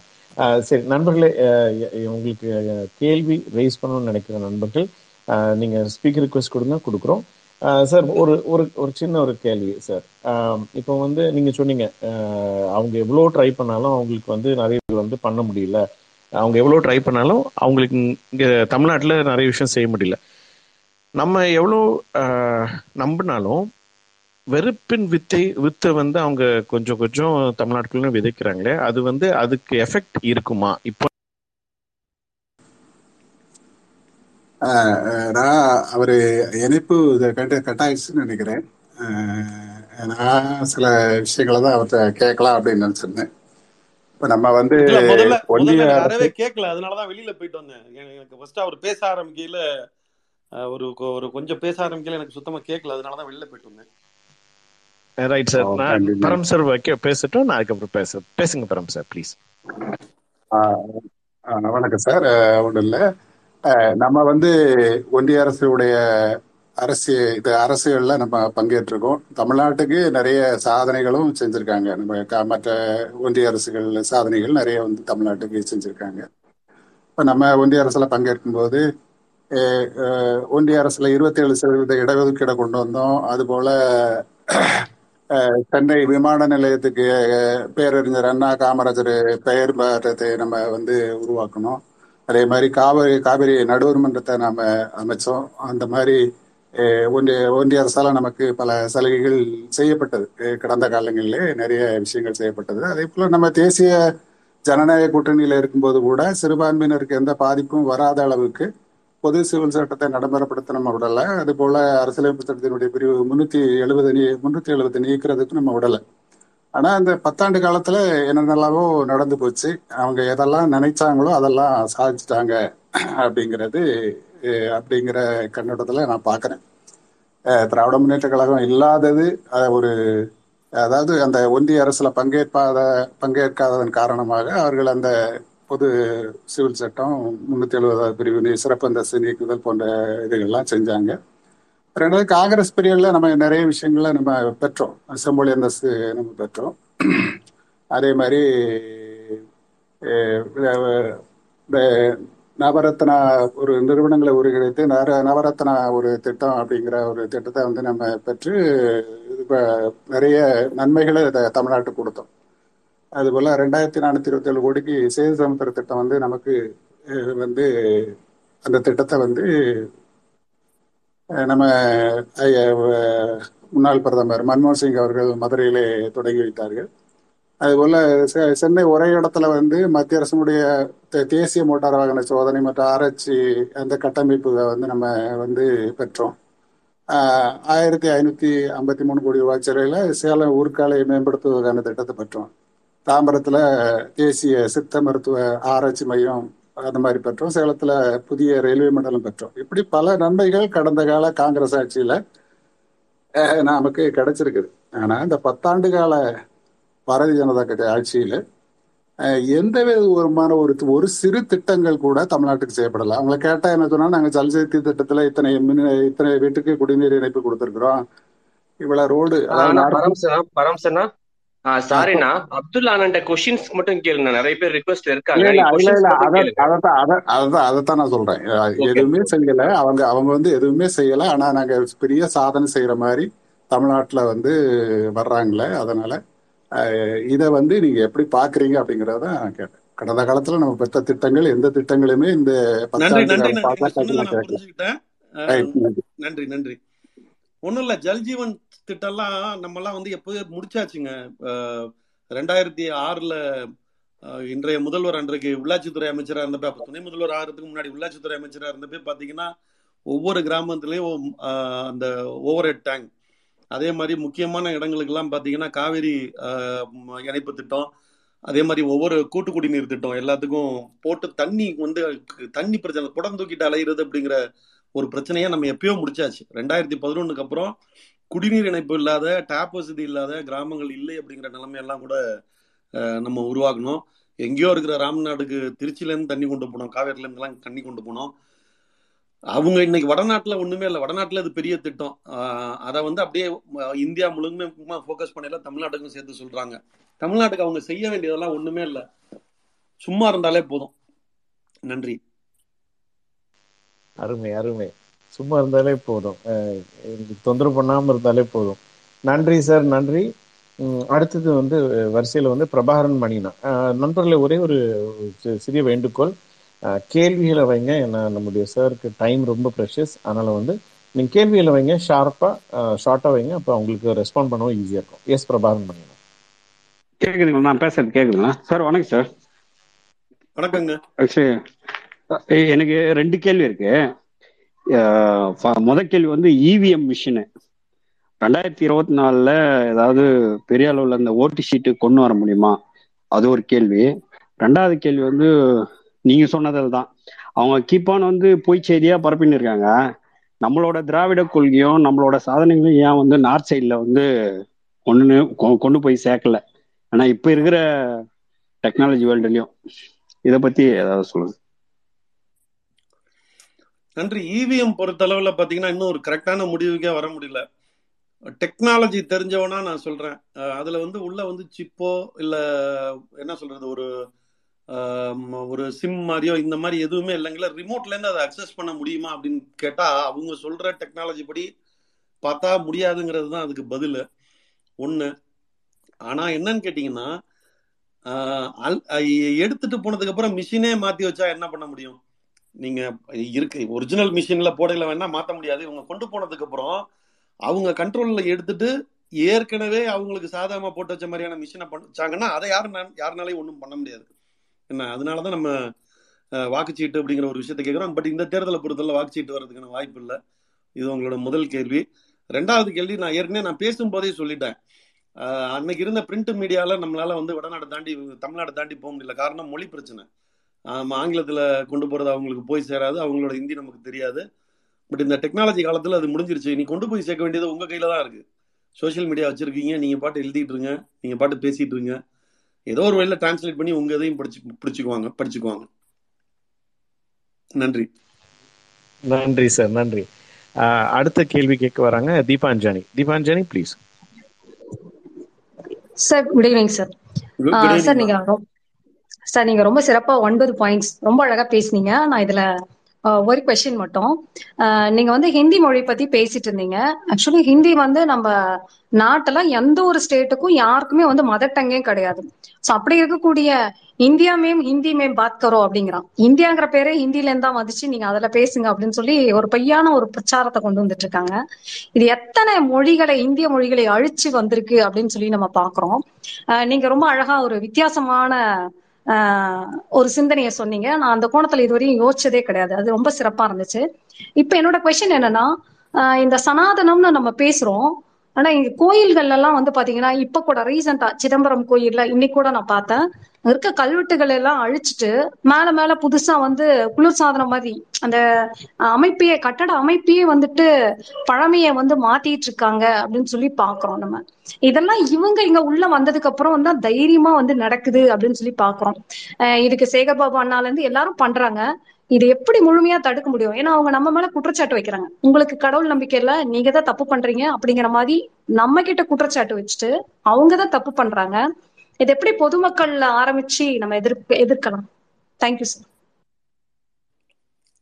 சரி நண்பர்களே உங்களுக்கு கேள்வி ரைஸ் பண்ணணும்னு நினைக்கிற நண்பர்கள் நீங்க ஸ்பீக்கர் ரிக்வெஸ்ட் கொடுங்க கொடுக்குறோம். சார் ஒரு ஒரு ஒரு சின்ன ஒரு கேள்வி சார். இப்போ வந்து நீங்க சொன்னீங்க அவங்க எவ்வளோ ட்ரை பண்ணாலும் அவங்களுக்கு வந்து நிறைய இது வந்து பண்ண முடியல. அவங்க எவ்வளோ ட்ரை பண்ணாலும் அவங்களுக்கு இங்கே தமிழ்நாட்டில் நிறைய விஷயம் செய்ய முடியல. நம்ம எவ்வளோ நம்பினாலும் வெறுப்பின் வித்தை வித்தை வந்து அவங்க கொஞ்சம் கொஞ்சம் தமிழ்நாட்டுக்குள்ள விதைக்கிறாங்களே அது வந்து அதுக்கு எஃபெக்ட் இருக்குமா? இப்போ நான் அவரு இணைப்பு இதை கட்ட கட்டாயிடுச்சுன்னு நினைக்கிறேன். ஆஹ் நான் சில விஷயங்களை தான் அவர்கிட்ட கேட்கலாம் அப்படின்னு நினைச்சிருந்தேன். இப்ப நம்ம வந்து ஒன்றிய கேட்கல. அதனாலதான் வெளியில போயிட்டு வந்தேன். எனக்கு ஃபர்ஸ்ட் அவர் பேச ஆரம்பிக்கையில ஒரு ஒரு கொஞ்சம் பேச ஆரம்பிக்கையில எனக்கு சுத்தமா கேட்கல. அதனாலதான் வெளியில போயிட்டு வந்தேன். ரைட் சார் நான். பரம் சார் வைக்க பேசட்டும். நான் அதுக்கப்புறம் பேச பேசுங்க பரம் சார் ப்ளீஸ் ஆஹ் ஆஹ் வணக்கம் சார் ஒன்றும் இல்லை. நம்ம வந்து ஒன்றிய அரசுடைய அரசு இது அரசுகள்ல நம்ம பங்கேற்றிருக்கோம். தமிழ்நாட்டுக்கு நிறைய சாதனைகளும் செஞ்சிருக்காங்க. நம்ம மற்ற ஒன்றிய அரசுகள் சாதனைகள் நிறைய வந்து தமிழ்நாட்டுக்கு செஞ்சிருக்காங்க. இப்ப நம்ம ஒன்றிய அரசுல பங்கேற்கும் போது ஒன்றிய அரசுல இருபத்தேழு சதவீத இடஒதுக்கீடை கொண்டு வந்தோம். அதுபோல சென்னை விமான நிலையத்துக்கு பேரறிஞர் அண்ணா காமராஜர் பெயர் மாற்றத்தை நம்ம வந்து உருவாக்கணும். அதே மாதிரி காவிரி காவிரி நடுவர் மன்றத்தை நாம அமைச்சோம். அந்த மாதிரி ஒன்றிய ஒன்றிய அரசால நமக்கு பல சலுகைகள் செய்யப்பட்டது. கடந்த காலங்களிலே நிறைய விஷயங்கள் செய்யப்பட்டது. அதே போல நம்ம தேசிய ஜனநாயக கூட்டணியில இருக்கும்போது கூட சிறுபான்மையினருக்கு எந்த பாதிப்பும் வராத அளவுக்கு பொது சிவில் சட்டத்தை நடைமுறைப்படுத்த நம்ம விடலை. அது போல அரசியலமைப்பு சட்டத்தினுடைய பிரிவு முன்னூத்தி எழுபது நீ முன்னூத்தி எழுபது நீக்கிறதுக்கு நம்ம விடலை. ஆனா இந்த பத்தாண்டு காலத்துல என்னென்னலாவோ நடந்து போச்சு. அவங்க எதெல்லாம் நினைச்சாங்களோ அதெல்லாம் சாதிச்சிட்டாங்க அப்படிங்கிறது அப்படிங்கிற கண்ணோட்டத்துல நான் பாக்குறேன். திராவிட முன்னேற்ற கழகம் இல்லாதது ஒரு அதாவது அந்த ஒன்றிய அரசுல பங்கேற்காத பங்கேற்காததன் காரணமாக அவர்கள் அந்த பொது சிவில் சட்டம் முன்னூத்தி எழுபதாவது பிரிவு சிறப்பு அந்த நீக்குதல் போன்ற இதுகள்லாம் செஞ்சாங்க. ரெண்டாவது காங்கிரஸ் பீரியட்ல நம்ம நிறைய விஷயங்களை நம்ம பெற்றோம். செம்மொழி அந்தஸ்து நம்ம பெற்றோம். அதே மாதிரி இந்த நவரத்னா ஒரு நிறுவனங்களை ஒருங்கிணைத்து நர- நவரத்னா ஒரு திட்டம் அப்படிங்கிற ஒரு திட்டத்தை வந்து நம்ம பெற்று இப்போ நிறைய நன்மைகளை த- தமிழ்நாட்டுக்கு கொடுத்தோம். அதுபோல் ரெண்டாயிரத்தி நானூத்தி இருபத்தி ஏழு கோடிக்கு சேது சமுத்திர திட்டம் வந்து நமக்கு வந்து அந்த திட்டத்தை வந்து நம்ம முன்னாள் பிரதமர் மன்மோகன் சிங் அவர்கள் மதுரையிலே தொடங்கி வைத்தார்கள். அதுபோல செ- சென்னை ஒரே இடத்துல வந்து மத்திய அரசனுடைய தேசிய மோட்டார் வாகன சோதனை மற்றும் ஆராய்ச்சி அந்த கட்டமைப்பு வந்து நம்ம வந்து பெற்றோம். ஆயிரத்தி ஐநூத்தி ஐம்பத்தி மூணு கோடி ரூபாய் செலவில் சேலம் ஊர்க்காலை மேம்படுத்துவதற்கான திட்டத்தை பெற்றோம். தாம்பரத்துல தேசிய சித்த மருத்துவ ஆராய்ச்சி மையம் அந்த மாதிரி பெற்றோம். சேலத்துல புதிய ரயில்வே மண்டலம் பெற்றோம். இப்படி பல நன்மைகள் கடந்த கால காங்கிரஸ் ஆட்சியில நமக்கு கிடைச்சிருக்குது. ஆனா இந்த பத்தாண்டு கால பாரதிய ஜனதா கட்சி ஆட்சியில எந்த விதமான ஒரு ஒரு சிறு திட்டங்கள் கூட தமிழ்நாட்டுக்கு செய்யப்படல. அவங்கள கேட்டா என்ன சொன்னா நாங்க ஜல்சக்தி திட்டத்துல இத்தனை மின் இத்தனை வீட்டுக்கு குடிநீர் இணைப்பு கொடுத்திருக்கிறோம். இவ்வளவு ரோடு சாரிண்ணா அப்துல் ஆனண்ட கொஸ்டின்ஸ் மட்டும் கேளுங்க நிறைய பேர் ரிக்வெஸ்ட் இருக்காங்க. இல்ல இல்ல கொஸ்டின்ஸ் இல்ல மட்டும் அத கேளுங்க. அதத்தான் அத- அதத்தான் அதைத்தான் நான் சொல்றேன். எதுவுமே செய்யல. அவங்க அவங்க வந்து எதுவுமே செய்யல. ஆனா நாங்க பெரிய சாதனை செய்யற மாதிரி தமிழ்நாட்டுல வந்து வர்றாங்களே. அதனால இத வந்து நீங்க எப்படி பாக்குறீங்க அப்படிங்கறத கேட்டேன். கடந்த காலத்துல நம்ம பெற்ற திட்டங்கள் எந்த திட்டங்களுமே இந்த பத்தாண்டு நன்றி நன்றி. ஒன்றும் இல்லை ஒண்ணும் இல்ல ஜல்ஜீவன் திட்டம்லாம் நம்ம எல்லாம் வந்து எப்போ முடிச்சாச்சுங்க. ரெண்டாயிரத்தி ஆறுல அஹ், இன்றைய முதல்வர் அன்றைக்கு உள்ளாட்சித்துறை அமைச்சரா இருந்தப்ப அப்போ துணை முதல்வர் ஆகிறதுக்கு முன்னாடி உள்ளாட்சித்துறை அமைச்சரா இருந்தப்ப பாத்தீங்கன்னா ஒவ்வொரு கிராமத்துலயும் அந்த ஓவர் ஹெட் டேங்க் அதே மாதிரி முக்கியமான இடங்களுக்கெல்லாம் பாத்தீங்கன்னா காவேரி இணைப்பு திட்டம். அதே மாதிரி ஒவ்வொரு கூட்டு குடிநீர் திட்டம். எல்லாத்துக்கும் போட்டு தண்ணி வந்து தண்ணி பிரச்சனை குடம் தூக்கிட்டு அலையிறது அப்படிங்கிற ஒரு பிரச்சனையை நம்ம எப்பயோ முடிச்சாச்சு. ரெண்டாயிரத்தி பதினொன்னுக்கு அப்புறம் குடிநீர் இணைப்பு இல்லாத டேப் வசதி இல்லாத கிராமங்கள் இல்லை அப்படிங்கிற நிலைமையெல்லாம் கூட நம்ம உருவாக்கணும். எங்கேயோ இருக்கிற ராம்நாடுக்கு திருச்சியிலேருந்து தண்ணி கொண்டு போனோம் காவேரிலேருந்துலாம் தண்ணி கொண்டு போனோம். அவங்க இன்னைக்கு வடநாட்டில் ஒன்றுமே இல்லை. வடநாட்டில் அது பெரிய திட்டம். அதை வந்து அப்படியே இந்தியா முழுமைக்குமா ஃபோக்கஸ் பண்ணல தமிழ்நாட்டுக்கும் சேர்த்து சொல்கிறாங்க தமிழ்நாட்டுக்கு அவங்க செய்ய வேண்டியதெல்லாம் ஒன்றுமே இல்லை. சும்மா இருந்தாலே போதும். நன்றி. அருமை அருமை. சும்மா இருந்தாலே போதும். தொந்தரவு பண்ணாம இருந்தாலே போதும். நன்றி சார் நன்றி. அடுத்தது வந்து வரிசையில வந்து பிரபாகரன் மணினா. நண்பர்களே ஒரே ஒரு சிறிய வேண்டுகோள். கேள்விகளை வைங்க. ஏன்னா நம்முடைய சாருக்கு டைம் ரொம்ப ப்ரெஷஸ் அதனால வந்து நீங்க கேள்விகளை வைங்க. ஷார்ப்பா ஷார்ட்டா வைங்க. அப்ப உங்களுக்கு ரெஸ்பாண்ட் பண்ணவும் ஈஸியா இருக்கும். எஸ் பிரபாகரன் மணினா. கேக்குதுங்களா? நான் பேசுறது கேக்குதுங்களா? சார் வணக்கம் சார். வணக்கங்க. எனக்கு ரெண்டு கேள்வி இருக்கு. முத கேள்வி வந்து இவிஎம் மிஷினு ரெண்டாயிரத்தி இருபத்தி நாலுல ஏதாவது பெரிய அளவுல இந்த ஓட்டு ஷீட்டு கொண்டு வர முடியுமா? அது ஒரு கேள்வி. ரெண்டாவது கேள்வி வந்து நீங்க சொன்னதில் தான். அவங்க கீப்பான் வந்து பொய் செய்தியா பரப்பின்னு இருக்காங்க. நம்மளோட திராவிட கொள்கையும் நம்மளோட சாதனைகளும் ஏன் வந்து நார்த் சைடில் வந்து ஒன்று கொண்டு போய் சேர்க்கல? ஆனா இப்ப இருக்கிற டெக்னாலஜி வேர்ல்டுலயும் இதை பத்தி ஏதாவது சொல்லுங்க. நன்றி. இவிஎம் பொறுத்தளவுல பாத்தீங்கன்னா இன்னும் ஒரு கரெக்டான முடிவுக்கே வர முடியல. டெக்னாலஜி தெரிஞ்சவனா நான் சொல்றேன். அதுல வந்து உள்ள வந்து சிப்போ இல்ல என்ன சொல்றது ஒரு ஒரு சிம் மாதிரியோ இந்த மாதிரி எதுவுமே இல்லைங்களா ரிமோட்ல இருந்து அதை அக்சஸ் பண்ண முடியுமா அப்படின்னு கேட்டா அவங்க சொல்ற டெக்னாலஜி படி பார்த்தா முடியாதுங்கிறது தான் அதுக்கு பதில். ஒன்று ஆனால் என்னன்னு கேட்டிங்கன்னா அல்- எடுத்துட்டு போனதுக்கு அப்புறம் மிஷினே மாற்றி வச்சா என்ன பண்ண முடியும்? நீங்க இருக்கு ஒரிஜினல் மிஷின்ல போடையில வேணா மாத்த முடியாது. இவங்க கொண்டு போனதுக்கு அப்புறம் அவங்க கண்ட்ரோல்ல எடுத்துட்டு ஏற்கனவே அவங்களுக்கு சாதகமா போட்டு வச்ச மாதிரியான மிஷினை பண்ணிச்சாங்கன்னா அதை யாரும் யாருனாலையும் ஒன்றும் பண்ண முடியாது. என்ன அதனாலதான் நம்ம வாக்குச்சீட்டு அப்படிங்கிற ஒரு விஷயத்தை கேட்கிறோம் பட் இந்த தேர்தலை பொறுத்தவரை வாக்குச்சீட்டு வர்றதுக்கான வாய்ப்பு இல்லை. இது உங்களோட முதல் கேள்வி. ரெண்டாவது கேள்வி நான் ஏற்கனவே நான் பேசும்போதே சொல்லிட்டேன். அன்னைக்கு இருந்த பிரிண்ட் மீடியால நம்மளால வந்து வடநாடு தாண்டி தமிழ்நாடு தாண்டி போக முடியல. காரணம் மொழி பிரச்சனை. ஆங்கிலத்துல கொண்டு போறது அவங்களுக்கு போய் சேராது. அவங்களோட ஹிந்தி நமக்கு தெரியாது. பட் இந்த டெக்னாலஜி காலத்துல அது முடிஞ்சிருச்சு. நீ கொண்டு போய் சேர்க்க வேண்டியது உங்க கையில தான் இருக்கு. சோஷியல் மீடியா வச்சிருக்கீங்க. நீங்க பாட்டு எழுதிட்டு இருங்க. நீங்க பாட்டு பேசிட்டு இருங்க. ஏதோ ஒரு வழியில டிரான்ஸ்லேட் பண்ணி உங்க இதையும் படிச்சு பிடிச்சுக்குவாங்க படிச்சுக்குவாங்க. நன்றி. நன்றி சார் நன்றி. அடுத்த கேள்வி கேட்க வராங்க Deepanjani. Deepanjani please sir good evening sir sir. நீங்க சார் நீங்க ரொம்ப சிறப்பா ஒன்பது பாயிண்ட்ஸ் ரொம்ப அழகா பேசுனீங்க. நான் இதுல ஒரு கொஸ்டின் மட்டும். நீங்க வந்து ஹிந்தி மொழி பத்தி பேசிட்டு இருந்தீங்க. ஆக்சுவலி ஹிந்தி வந்து நம்ம நாட்டுல எந்த ஒரு ஸ்டேட்டுக்கும் யாருக்குமே வந்து மதர் டங்கே கிடையாது. சோ அப்படி இருக்கக்கூடிய இந்தியா மேம் ஹிந்தி மேம் பாத் கரோ அப்படிங்கிறான். இந்தியாங்கிற பேரே ஹிந்தில இருந்தா வந்துச்சு நீங்க அதுல பேசுங்க அப்படின்னு சொல்லி ஒரு பொய்யான ஒரு பிரச்சாரத்தை கொண்டு வந்துட்டு இருக்காங்க இது எத்தனை மொழிகளை இந்திய மொழிகளை அழிச்சு வந்திருக்கு அப்படின்னு சொல்லி நம்ம பாக்குறோம். ஆஹ் நீங்க ரொம்ப அழகா ஒரு வித்தியாசமான ஒரு சிந்தனையை சொன்னீங்க. நான் அந்த கோணத்துல இதுவரையும் யோசிச்சதே கிடையாது. அது ரொம்ப சிறப்பா இருந்துச்சு. இப்ப என்னோட கொஸ்டின் என்னன்னா இந்த சனாதனம்னு நம்ம பேசுறோம். ஆனா இங்க கோயில்கள் எல்லாம் வந்து பாத்தீங்கன்னா இப்ப கூட ரீசெண்டா சிதம்பரம் கோயில்ல இன்னைக்கு கூட நான் பார்த்தேன். இருக்க கல்வெட்டுகள் எல்லாம் அழிச்சிட்டு மேல மேல புதுசா வந்து குளிர்சாதனம் மாதிரி அந்த அமைப்பையே கட்டட அமைப்பையே வந்துட்டு பழமையை வந்து மாத்திட்டு இருக்காங்க அப்படின்னு சொல்லி பாக்குறோம் நம்ம. இதெல்லாம் இவங்க இங்க உள்ள வந்ததுக்கு அப்புறம் தான் தைரியமா வந்து நடக்குது அப்படின்னு சொல்லி பாக்குறோம். அஹ் இதுக்கு சேகர்பாபு அண்ணால இருந்து எல்லாரும் பண்றாங்க. இது எப்படி முழுமையா தடுக்க முடியும்? ஏன்னா அவங்க நம்ம மேல குற்றச்சாட்டு வைக்கிறாங்க. உங்களுக்கு கடவுள் நம்பிக்கை இல்ல நீங்க தான் தப்பு பண்றீங்க அப்படிங்கிற மாதிரி நம்ம கிட்ட குற்றச்சாட்டு வச்சுட்டு அவங்க தான் தப்பு பண்றாங்க. இது எப்படி பொதுமக்கள்ல ஆரம்பிச்சு நம்ம எதிர்ப்பு எதிர்க்கலாம்? தேங்க்யூ சார்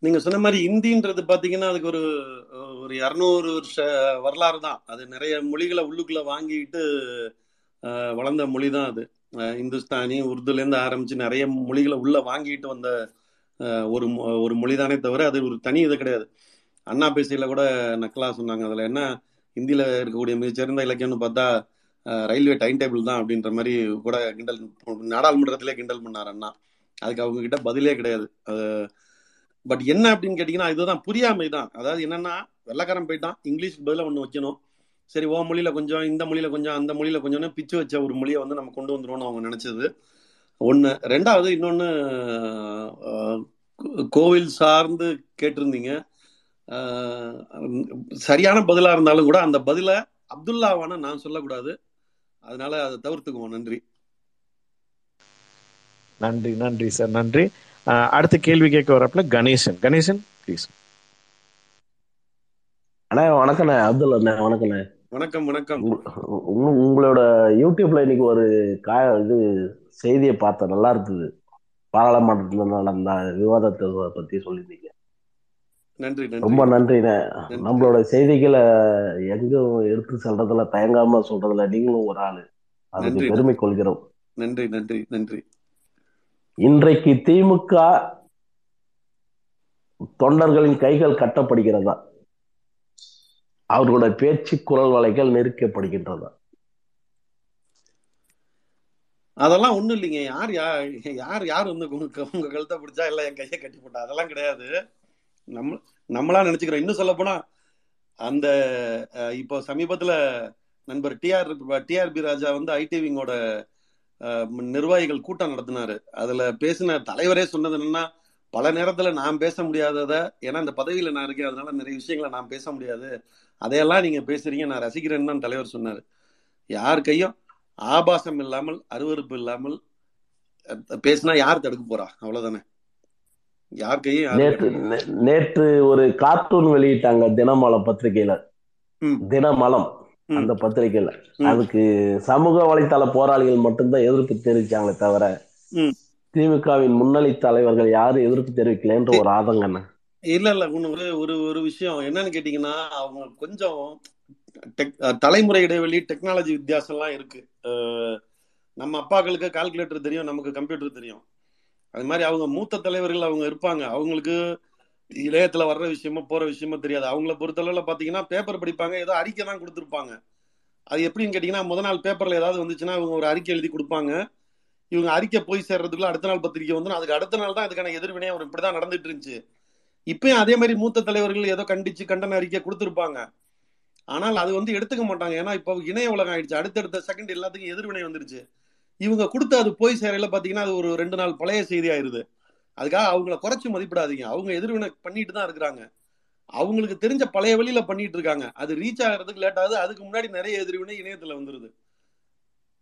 நீங்க சொன்ன மாதிரி இந்தின்றது பாத்தீங்கன்னா அதுக்கு ஒரு ஒரு இரநூறு வருஷ வரலாறு தான். அது நிறைய மொழிகளை உள்ளுக்குள்ள வாங்கிட்டு வளர்ந்த மொழி தான் அது. இந்துஸ்தானி உருதுல இருந்து ஆரம்பிச்சு நிறைய மொழிகளை உள்ள வாங்கிட்டு வந்த ஒரு மொ- ஒரு மொழிதானே தவிர அது ஒரு தனி இது கிடையாது. அண்ணா பேசியில கூட நக்கலா சொன்னாங்க. அதுல என்ன ஹிந்தியில இருக்கக்கூடிய மிகச்சிறந்த இலக்கியம்னு பார்த்தா ரயில்வே டைம் டேபிள் தான் அப்படின்ற மாதிரி கூட கிண்டல் நாடாளுமன்றத்திலே கிண்டல் பண்ணார் அண்ணா. அதுக்கு அவங்க கிட்ட பதிலே கிடையாது. பட் என்ன அப்படின்னு கேட்டீங்கன்னா இதுதான் புரியாமை தான். அதாவது என்னன்னா வெள்ளக்காரன் போயிட்டான் இங்கிலீஷ்க்கு பதிலாக ஒன்று வைக்கணும். சரி ஓ மொழியில கொஞ்சம் இந்த மொழியில கொஞ்சம் அந்த மொழியில கொஞ்சம்னு பிச்சு வச்ச ஒரு மொழியை வந்து நம்ம கொண்டு வந்துருவோம்னு அவங்க நினைச்சது. ஒன்று ரெண்டாவது இன்னொன்று கோவில் சார்ந்து கேட்டிருந்தீங்க. சரியான பதிலாக இருந்தாலும் கூட அந்த பதிலை அப்துல்லாவான நான் சொல்லக்கூடாது. அதனால அதை தவிர்த்துக்குவோம். நன்றி. நன்றி நன்றி சார். நன்றி. அஹ், அடுத்த கேள்வி கேட்க வரப்பல கணேசன். கணேசன் ப்ளீஸ் அண்ணா வணக்கண்ணே. அப்துல் அண்ணே வணக்கண்ணே. வணக்கம் வணக்கம். உங்க- உங்க- உங்களோட யூடியூப்ல இன்னைக்கு ஒரு கா இது செய்தியை பார்த்தேன். நல்லா இருந்தது. பாராளுமன்றத்துல நடந்த விவாதத்தை பத்தி சொல்லியிருந்தீங்க. நன்றி ரொம்ப நன்றி நன்றிண்ணே. நன்றி. நம்மளோட செய்திகளை எங்கும் எடுத்து சொல்றதுல தயங்காம சொல்றதுல நீங்களும் ஒரு ஆளு. அதுக்கு பெருமை கொள்கிறோம். நன்றி நன்றி நன்றி. இன்றைக்கு திமுக தொண்டர்களின் கைகள் கட்டப்படுகிறதா? அவர்களுடைய பேச்சு குரல் வலைகள் நெருக்கப்படுகின்றதா அதெல்லாம் ஒண்ணும் இல்லைங்க. யார் யார் யார் யார் வந்து உங்க உங்க கழுத்தை பிடிச்சா இல்ல என் கையை கட்டி போட்டா? அதெல்லாம் கிடையாது. நம்ம நம்மளா நினைச்சுக்கிறோம். இன்னும் சொல்ல போனா அந்த இப்போ சமீபத்துல நண்பர் டிஆர் டிஆர்பி ராஜா வந்து ஐடிவிங்கோட நிர்வாகிகள் கூட்டம் நடத்தினாரு. அதுல பேசின தலைவரே சொன்னது என்னன்னா பல நேரத்துல நான் பேச முடியாதத ஏன்னா இந்த பதவியில நான் இருக்கேன். அதனால நிறைய விஷயங்களை நான் பேச முடியாது. அதையெல்லாம் நீங்க பேசுறீங்க. நான் ரசிக்கிறேன்னு தான் தலைவர் சொன்னாரு. யார் கையும் ஆபாசம் இல்லாமல் அருவருப்பு இல்லாமல் பேசினா யார் தடுக்க போறா? அவ்வளவுதானே. யார் கையும் நேற்று நேற்று ஒரு கார்ட்டூன் வெளியிட்டாங்க தினமலம் பத்திரிகையில. தினமலம் அந்த பத்திரிகையில. அதுக்கு சமூக வலைத்தள போராளிகள் மட்டும்தான் எதிர்ப்பு தெரிவிச்சாங்களே தவிர திமுகவின் முன்னணி தலைவர்கள் யாரும் எதிர்ப்பு தெரிவிக்கலன்ற ஒரு ஆதங்கண்ணே இல்ல இல்ல. ஒண்ணு ஒரு ஒரு ஒரு விஷயம். என்னன்னு கேட்டீங்கன்னா அவங்க கொஞ்சம் டெக் தலைமுறை இடைவெளி டெக்னாலஜி வித்தியாசம்லாம் இருக்கு. நம்ம அப்பாக்களுக்கு கால்குலேட்டர் தெரியும் நமக்கு கம்ப்யூட்டர் தெரியும். அது மாதிரி அவங்க மூத்த தலைவர்கள் அவங்க இருப்பாங்க. அவங்களுக்கு இளையத்துல வர்ற விஷயமோ போற விஷயமோ தெரியாது. அவங்கள பொறுத்தளவுல பாத்தீங்கன்னா பேப்பர் படிப்பாங்க. ஏதோ அறிக்கை தான் கொடுத்துருப்பாங்க. அது எப்படின்னு கேட்டீங்கன்னா முத நாள் பேப்பர்ல ஏதாவது வந்துச்சுன்னா இவங்க ஒரு அறிக்கை எழுதி கொடுப்பாங்க. இவங்க அறிக்கை போய் சேர்றதுக்குள்ள அடுத்த நாள் பத்திரிக்கை வந்து அதுக்கு அடுத்த நாள் தான் அதுக்கான எதிர்வினை அவர் இப்படிதான் நடந்துட்டு இருந்துச்சு. இப்பயும் அதே மாதிரி மூத்த தலைவர்கள் ஏதோ கண்டிச்சு கண்டன அறிக்கை கொடுத்துருப்பாங்க. ஆனால் அது வந்து எடுத்துக்க மாட்டாங்க. ஏன்னா இப்போ இணைய உலகம் ஆயிடுச்சு. அடுத்தடுத்த செகண்ட் எல்லாத்துக்கும் எதிர்வினை வந்துருச்சு. இவங்க கொடுத்து அது போய் சேரையில பாத்தீங்கன்னா அது ஒரு ரெண்டு நாள் பழைய செய்தி ஆயிருது. அதுக்காக அவங்கள குறைச்சு மதிப்பிடாதீங்க. அவங்க எதிர்வினை பண்ணிட்டு தான் இருக்கிறாங்க. அவங்களுக்கு தெரிஞ்ச பழைய வழியில பண்ணிட்டு இருக்காங்க. அது ரீச் ஆகிறதுக்கு லேட் ஆகுது. அதுக்கு முன்னாடி நிறைய எதிர்வினை இணையத்துல வந்துருது.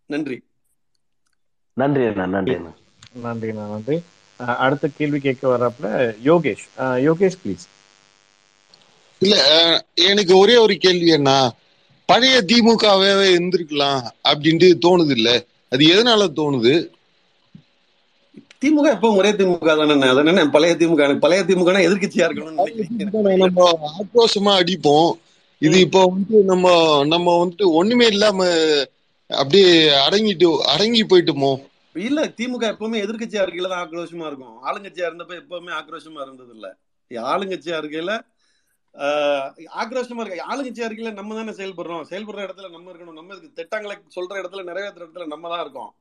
நன்றி. நன்றி நன்றி நன்றி. அஹ், அடுத்த கேள்வி கேட்க வரப்பல யோகேஷ். யோகேஷ் ப்ளீஸ் இல்ல எனக்கு ஒரே ஒரு கேள்வி அண்ணா பழைய திமுகவே இருந்திருக்கலாம் அப்படின்ட்டு தோணுது இல்ல அது எதனால தோணுது? திமுக எப்பவும் ஒரே திமுக தானே அது என்ன பழைய திமுக? பழைய திமுக எதிர்கட்சியா இருக்கணும்னு நினைக்கிறீங்க. நம்ம ஆக்ரோஷமா அடிப்போம். இது இப்போ வந்து நம்ம நம்ம வந்துட்டு ஒண்ணுமே இல்லாம அப்படியே அடங்கிட்டு அடங்கி போயிட்டோமோ? இல்ல திமுக எப்பவுமே எதிர்க்கட்சியா இருக்கையில தான் ஆக்ரோஷமா இருக்கும். ஆளுங்கட்சியா இருந்தப்ப எப்பவுமே ஆக்ரோஷமா இருந்தது இல்ல ஆளுங்கட்சியா இருக்கையில ஆக்ரோஷமா இருக்க ஆளுங்கட்சியா இருக்கையில நம்ம தானே செயல்படுறோம். செயல்படுற இடத்துல நம்ம இருக்கணும். நம்ம திட்டங்களை சொல்ற இடத்துல நிறைவேற்றுற இடத்துல நம்ம தான் இருக்கோம்.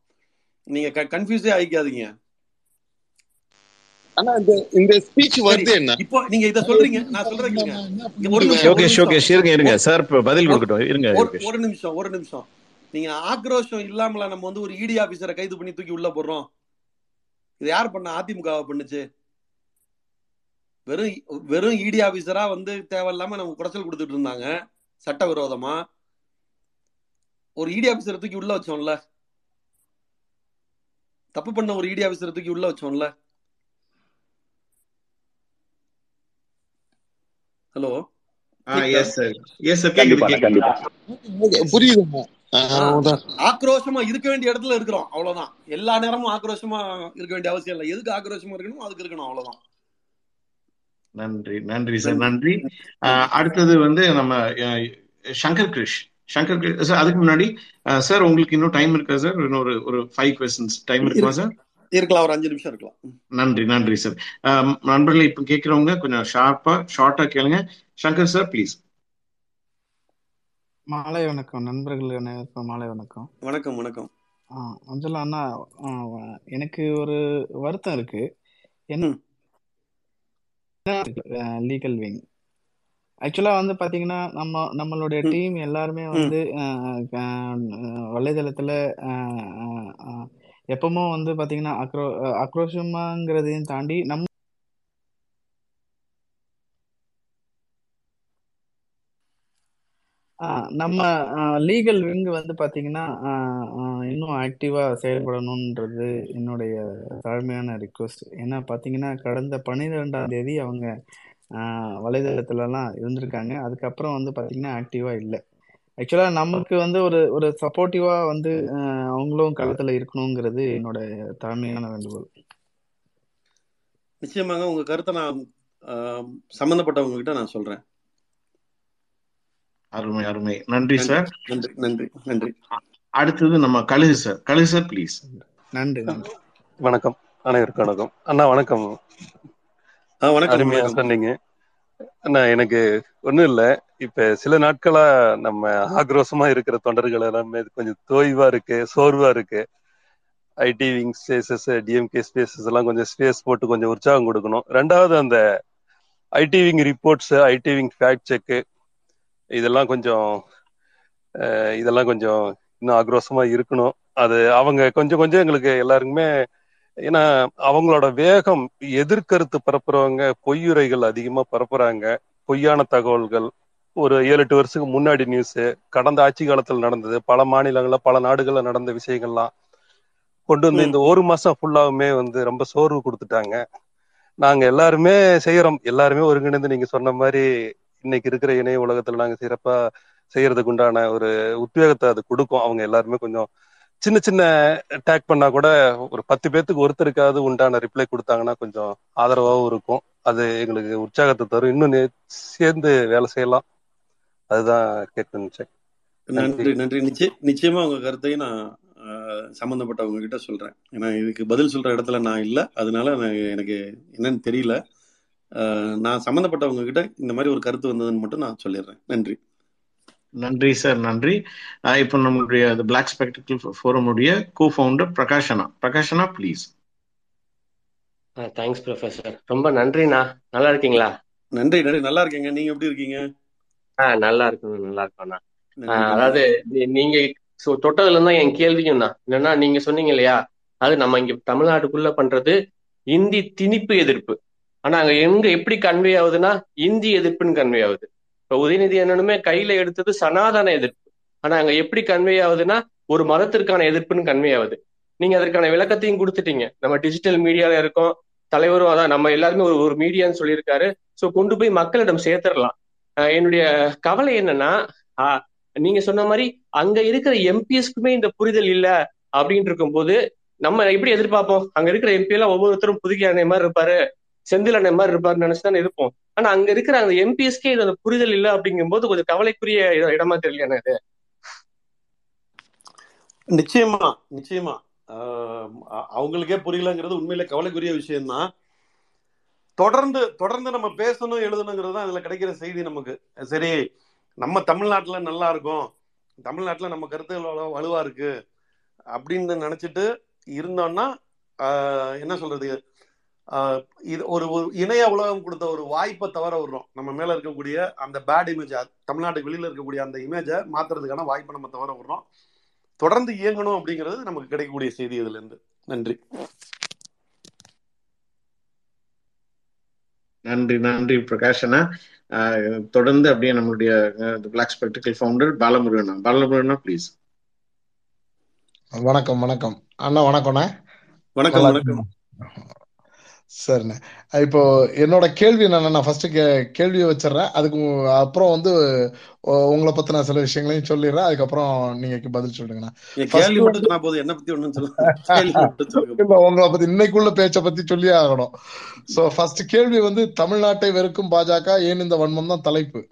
நீங்க கன்ஃபியூஸே ஆயிக்காதீங்க. ஆனா இந்த இந்த ஸ்பீச் வருது என்ன? இப்போ நீங்க இத சொல்றீங்க நான் சொல்றேன் இருங்க சார் இப்ப பதில் கொடுக்கட்டும். இருங்க ஒரு நிமிஷம் ஒரு நிமிஷம். நீங்க ஆக்ரோஷம் இல்லாமல நம்ம வந்து ஒரு இடி ஆபீசரை கைது பண்ணி தூக்கி உள்ள போடுறோம். இது யார் பண்ண? அதிமுக பண்ணுச்சு. வெறும் வெறும் இடி ஆபீசரா வந்து தேவையில்லாம நம்ம குடைச்சல் கொடுத்துட்டு இருந்தாங்க. சட்டவிரோதமா. ஒரு இடி ஆபீசரை தூக்கி உள்ள வச்சோம்ல. தப்பு பண்ண ஒரு இடி ஆபீசரை தூக்கி உள்ள வச்சோம்ல. ஹலோ ஆ ஆக்ரோஷமா இருக்க வேண்டிய இடத்துல இருக்கிறோம் அவ்வளவுதான். எல்லா நேரமும் ஆக்ரோஷமா இருக்க வேண்டிய அவசியம் இல்லை. எதுக்கு ஆக்ரோஷமா இருக்கணும் அதுக்கு இருக்கணும் அவ்வளவுதான். நன்றி நன்றி சார் நன்றி. அடுத்தது வந்து நம்ம சங்கர் கிருஷ். சங்கர் கிருஷ் சார் அதுக்கு முன்னாடி சார் உங்களுக்கு இன்னும் டைம் இருக்கா சார்? இன்னொரு ஒரு ஃபைவ் கொஸ்டின்ஸ் டைம் இருக்குமா இருக்கு சார்? இருக்கலாம் ஒரு அஞ்சு நிமிஷம் இருக்கலாம். நன்றி நன்றி சார். நண்பர்களே இப்ப கேட்கிறவங்க கொஞ்சம் ஷார்ப்பா ஷார்ட்டா கேளுங்க. சங்கர் சார் ப்ளீஸ் மாலை வணக்கம் நண்பர்கள் அனைவருக்கும் மாலை வணக்கம். வணக்கம் வணக்கம். மஞ்சள் அண்ணா எனக்கு ஒரு வருத்தம் இருக்கு. என்ன லீகல் விங் ஆக்சுவலா வந்து பாத்தீங்கன்னா நம்ம நம்மளுடைய டீம் எல்லாருமே வந்து வலைதளத்துல எப்பவும் வந்து பாத்தீங்கன்னா அக்ரோ அஹ், ஆக்ரோஷமாங்கிறதையும் தாண்டி நம்ம நம்ம லீகல் விங் வந்து பாத்தீங்கன்னா இன்னும் ஆக்டிவா செயல்படணும்ன்றது என்னுடைய தாழ்மையான ரிக்வஸ்ட் ஏன்னா பாத்தீங்கன்னா கடந்த பன்னிரெண்டாம் தேதி அவங்க வலைதளத்துலலாம் இருந்திருக்காங்க. அதுக்கப்புறம் வந்து பாத்தீங்கன்னா ஆக்டிவா இல்லை. ஆக்சுவலா நமக்கு வந்து ஒரு ஒரு சப்போர்ட்டிவா வந்து அவங்களும் களத்துல இருக்கணுங்கிறது என்னோட தாழ்மையான வேண்டுகோள். நிச்சயமாக உங்க கருத்தை நான் ஆஹ், சம்பந்தப்பட்டவங்க கிட்ட நான் சொல்றேன். அருமை அருமை. நன்றி சார். நன்றி நன்றி நன்றி. அடுத்தது நம்ம கழுகு சார். கழுகு சார் ப்ளீஸ் நன்றி நன்றி. வணக்கம். அனைவருக்கும் வணக்கம். அண்ணா வணக்கம். ஆ வணக்கம் அருமையா வணக்கம். சொன்னீங்க. அண்ணா எனக்கு ஒண்ணும் இல்ல. இப்ப சில நாட்களா நம்ம ஆக்ரோஷமா இருக்கிற தொண்டர்கள் எல்லாமே கொஞ்சம் தோய்வா இருக்கு சோர்வா இருக்கு. IT wing spaces DMK spaces எல்லாம் கொஞ்சம் ஸ்பேஸ் போட்டு கொஞ்சம் உற்சாகம் கொடுக்கணும். ரெண்டாவது அந்த IT wing reports IT wing fact check இதெல்லாம் கொஞ்சம் இதெல்லாம் கொஞ்சம் இன்னும் ஆக்ரோஷமா இருக்கணும். அது அவங்க கொஞ்சம் கொஞ்சம் எங்களுக்கு எல்லாருக்குமே ஏன்னா அவங்களோட வேகம் எதிர்கருத்து பரப்புறவங்க பொய்யுரைகள் அதிகமா பரப்புறாங்க. பொய்யான தகவல்கள். ஒரு ஏழு எட்டு வருஷத்துக்கு முன்னாடி நியூஸ் கடந்த ஆட்சி காலத்தில் நடந்தது. பல மாநிலங்கள்ல பல நாடுகள்ல நடந்த விஷயங்கள்லாம் கொண்டு வந்து இந்த ஒரு மாசம் ஃபுல்லாவுமே வந்து ரொம்ப சோர்வு கொடுத்துட்டாங்க. நாங்க எல்லாருமே செய்யறோம் எல்லாருமே ஒருங்கிணைந்து நீங்க சொன்ன மாதிரி இன்னைக்கு இருக்கிற இணைய உலகத்துல நாங்க சிறப்பா செய்யறதுக்கு உண்டான ஒரு உத்வேகத்தை அது கொடுக்கும். அவங்க எல்லாருமே கொஞ்சம் சின்ன சின்ன டேக் பண்ணா கூட ஒரு பத்து பேத்துக்கு ஒருத்தருக்காவது உண்டான ரிப்ளை கொடுத்தாங்கன்னா கொஞ்சம் ஆதரவாகவும் இருக்கும். அது எங்களுக்கு உற்சாகத்தை தரும். இன்னும் நே- சேர்ந்து வேலை செய்யலாம். அதுதான் கேட்கணும் நன்றி நன்றி. நிச்சய நிச்சயமா உங்க கருத்தையும் நான் ஆஹ், சம்பந்தப்பட்டவங்க கிட்ட சொல்றேன். ஏன்னா இதுக்கு பதில் சொல்ற இடத்துல நான் இல்லை. அதனால நான் எனக்கு என்னன்னு தெரியல. நான் சம்பந்தப்பட்டவங்க கிட்ட இந்த மாதிரி ஒரு கருத்து வந்ததுன்னு மட்டும் நான் சொல்லிடுறேன். நன்றி. நன்றி சார் நன்றி. ஆஹ் இப்போ நம்மளுடைய பிளாக் ஸ்பெக்டிக்கல் ஃபோரமுடைய கோ ஃபவுண்டர் பிரகாஷனா. பிரகாஷனா ப்ளீஸ் தேங்க்ஸ் ப்ரொஃபசர் ரொம்ப நன்றிண்ணா. நல்லா இருக்கீங்களா? நன்றி நன்றி. நல்லா இருக்கேங்க. நீங்க எப்படி இருக்கீங்க? ஆ நல்லா இருக்கும் நல்லா இருக்கோண்ணா. அதாவது நீங்க சொ- தொட்டதுல இருந்தா என் கேள்வியும் தான் என்னன்னா நீங்க சொன்னீங்க இல்லையா? அது நம்ம இங்க தமிழ்நாட்டுக்குள்ள பண்றது இந்தி திணிப்பு எதிர்ப்பு. ஆனா அங்க எங்க எப்படி கன்வே ஆகுதுன்னா இந்தி எதிர்ப்புன்னு கன்வே ஆகுது. இப்ப உதயநிதி என்னனுமே கையில எடுத்தது சனாதன எதிர்ப்பு. ஆனா அங்க எப்படி கன்வே ஆகுதுன்னா ஒரு மதத்திற்கான எதிர்ப்புன்னு கன்வே ஆகுது. நீங்க அதற்கான விளக்கத்தையும் கொடுத்துட்டீங்க. நம்ம டிஜிட்டல் மீடியால இருக்கோம். தலைவரும் அதான். நம்ம எல்லாருமே ஒரு ஒரு மீடியான்னு சொல்லியிருக்காரு. சோ கொண்டு போய் மக்களிடம் சேர்த்துடலாம். என்னுடைய கவலை என்னன்னா ஆஹ் நீங்க சொன்ன மாதிரி அங்க இருக்கிற எம்பிஎஸ்க்குமே இந்த புரிதல் இல்ல அப்படின்னு இருக்கும்போது நம்ம எப்படி எதிர்பார்ப்போம்? அங்க இருக்கிற எம்பி எல்லாம் ஒவ்வொருத்தரும் புதுகை அணை மாதிரி இருப்பாரு. செந்தில் மாதிரி இருப்பாருன்னு நினைச்சுதான் இருப்போம். ஆனா அங்க இருக்கிற அந்த எம்பிஎஸ்கே இது அந்த புரிதல் இல்ல அப்படிங்கும்போது கொஞ்சம் கவலைக்குரிய இடமா தெரியல இது? நிச்சயமா நிச்சயமா. ஆஹ் அவங்களுக்கே புரியலங்கிறது உண்மையில கவலைக்குரிய விஷயம்தான். தொடர்ந்து தொடர்ந்து நம்ம பேசணும் எழுதணுங்கிறது தான் இதுல கிடைக்கிற செய்தி நமக்கு. சரி நம்ம தமிழ்நாட்டுல நல்லா இருக்கும். தமிழ்நாட்டுல நம்ம கருத்துக்கள் வலுவா இருக்கு. அப்படின்னு நினைச்சிட்டு இருந்தோம்னா என்ன சொல்றது? இது ஒரு ஒரு இணைய உலகம் கொடுத்த ஒரு வாய்ப்பை தவற விடுறோம். நம்ம மேல இருக்கக்கூடிய அந்த பேட் இமேஜ் தமிழ்நாட்டுக்கு வெளியில இருக்கக்கூடிய அந்த இமேஜை மாத்துறதுக்கான வாய்ப்பை நம்ம தவற விடுறோம். தொடர்ந்து இயங்கணும் அப்படிங்கிறது நமக்கு கிடைக்கக்கூடிய செய்தி இதுல இருந்து நன்றி. நன்றி நன்றி பிரகாஷ் அண்ணா. ஆஹ் தொடர்ந்து அப்படியே நம்மளுடைய பிளாக் ஸ்பெக்டிக்கல் ஃபவுண்டர் பாலமுருகனா பாலமுருகனா ப்ளீஸ் வணக்கம் வணக்கம். அண்ணா வணக்கம்ண்ணே. வணக்கம் வணக்கம்? சரிண்ணே. இப்போ என்னோட கேள்வி என்னன்னா நான் ஃபர்ஸ்ட் கே கேள்வியை வச்சிடுறேன். அதுக்கு அப்புறம் வந்து உங்களை பத்தின சில விஷயங்களையும் சொல்லிடுறேன். அதுக்கப்புறம் நீங்க பதில் சொல்லுங்கண்ணா. என்ன பத்தி சொல்லுங்க உங்களை பத்தி இன்னைக்குள்ள பேச்சை பத்தி சொல்லியே ஆகணும். சோ ஃபர்ஸ்ட் கேள்வி வந்து தமிழ்நாட்டை வெறுக்கும் பாஜக ஏன் இந்த வன்மம் தான் தலைப்பு?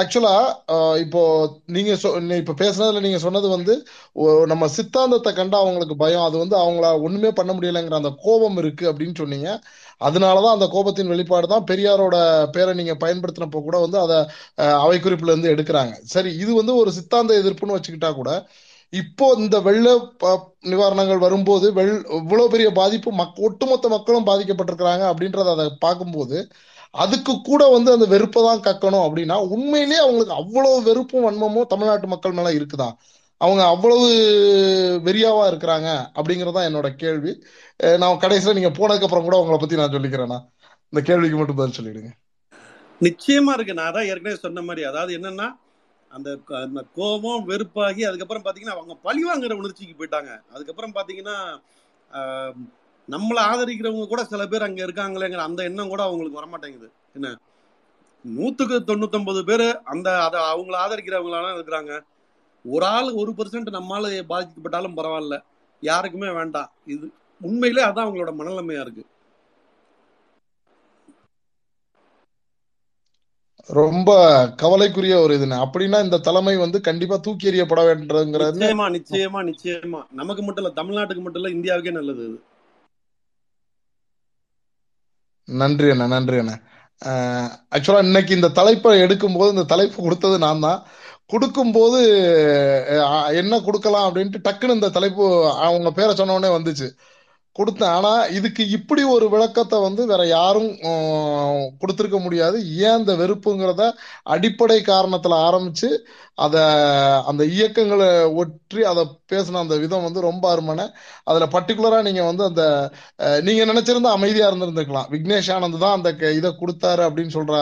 ஆக்சுவலா இப்போ நீங்க இப்ப பேசுனதுல நீங்க சொன்னது வந்து நம்ம சித்தாந்தத்தை கண்டா அவங்களுக்கு பயம். அது வந்து அவங்கள ஒண்ணுமே பண்ண முடியலைங்கிற அந்த கோபம் இருக்கு அப்படின்னு சொன்னீங்க. அதனாலதான் அந்த கோபத்தின் வெளிப்பாடு தான் பெரியாரோட பேரை நீங்க பயன்படுத்தினப்போ கூட வந்து அதை அவை குறிப்புல இருந்து எடுக்கிறாங்க. சரி இது வந்து ஒரு சித்தாந்த எதிர்ப்புன்னு வச்சுக்கிட்டா கூட இப்போ இந்த வெள்ள ப- நிவாரணங்கள் வரும்போது வெள் இவ்வளவு பெரிய பாதிப்பு மக் ஒட்டுமொத்த மக்களும் பாதிக்கப்பட்டிருக்கிறாங்க அப்படின்றத அதை பார்க்கும்போது அதுக்கு கூட வந்து அந்த வெறுப்பை தான் கக்கணும் அப்படின்னா உண்மையிலேயே அவங்களுக்கு அவ்வளவு வெறுப்பும் வன்மமும் தமிழ்நாட்டு மக்கள் மேல இருக்குதான் அவங்க அவ்வளவு வெறியாவா இருக்கிறாங்க அப்படிங்கறதா என்னோட கேள்வி. நான் கடைசியில நீங்க போனதுக்கு அப்புறம் கூட உங்களை பத்தி நான் சொல்லிக்கிறேன்னா இந்த கேள்விக்கு மட்டும் பதில் சொல்லிடுங்க. நிச்சயமா இருக்கு. நான் அதான் ஏற்கனவே சொன்ன மாதிரி அதாவது என்னன்னா அந்த கோபம் வெறுப்பாகி அதுக்கப்புறம் பாத்தீங்கன்னா அவங்க பழி வாங்குற உணர்ச்சிக்கு போயிட்டாங்க. அதுக்கப்புறம் பாத்தீங்கன்னா நம்மளை ஆதரிக்கிறவங்க கூட சில பேர் அங்க இருக்காங்களேங்கிற அந்த எண்ணம் கூட அவங்களுக்கு வரமாட்டேங்குது. என்ன? நூத்துக்கு தொண்ணூத்தொன்பது பேர் அந்த அதை அவங்கள ஆதரிக்கிறவங்களால இருக்கிறாங்க. ஒரு ஆள் ஒரு பெர்சன்ட் நம்மால பாதிக்கப்பட்டாலும் பரவாயில்ல. யாருக்குமே வேண்டாம். இது உண்மையிலே அதான் அவங்களோட மனநிலைமையா இருக்கு. ரொம்ப கவலைக்குரிய ஒரு இதுன்னு அப்படின்னா இந்த தலைமை வந்து கண்டிப்பா தூக்கி எறியப்பட வேண்டுங்கிறது நிச்சயமா நிச்சயமா நிச்சயமா. நமக்கு மட்டும் இல்ல தமிழ்நாட்டுக்கு மட்டும் இல்ல இந்தியாவுக்கே நல்லது இது. நன்றி அண்ணா நன்றி அண்ணா. ஆக்சுவலா இன்னைக்கு இந்த தலைப்பை எடுக்கும்போது இந்த தலைப்பு கொடுத்தது நான் தான் கொடுக்கும்போது என்ன கொடுக்கலாம் அப்படின்ட்டு டக்குன்னு இந்த தலைப்பு அவங்க பேரை சொன்ன உடனே வந்துச்சு. கொடுத்தேன். ஆனா இதுக்கு இப்படி ஒரு விளக்கத்தை வந்து வேற யாரும் கொடுத்துருக்க முடியாது. ஏன் இந்த வெறுப்புங்கிறத அடிப்படை காரணத்துல ஆரம்பிச்சு அத அந்த இயக்கங்களை ஒற்றி அதை பேசின அந்த விதம் வந்து ரொம்ப அருமனை அதுல பர்டிகுலரா நீங்க வந்து அந்த நீங்கள் நீங்க நினைச்சிருந்தா அமைதியா இருந்திருந்துக்கலாம் விக்னேஷ் ஆனந்த் தான் அந்த க- இதை கொடுத்தாரு அப்படின்னு சொல்ற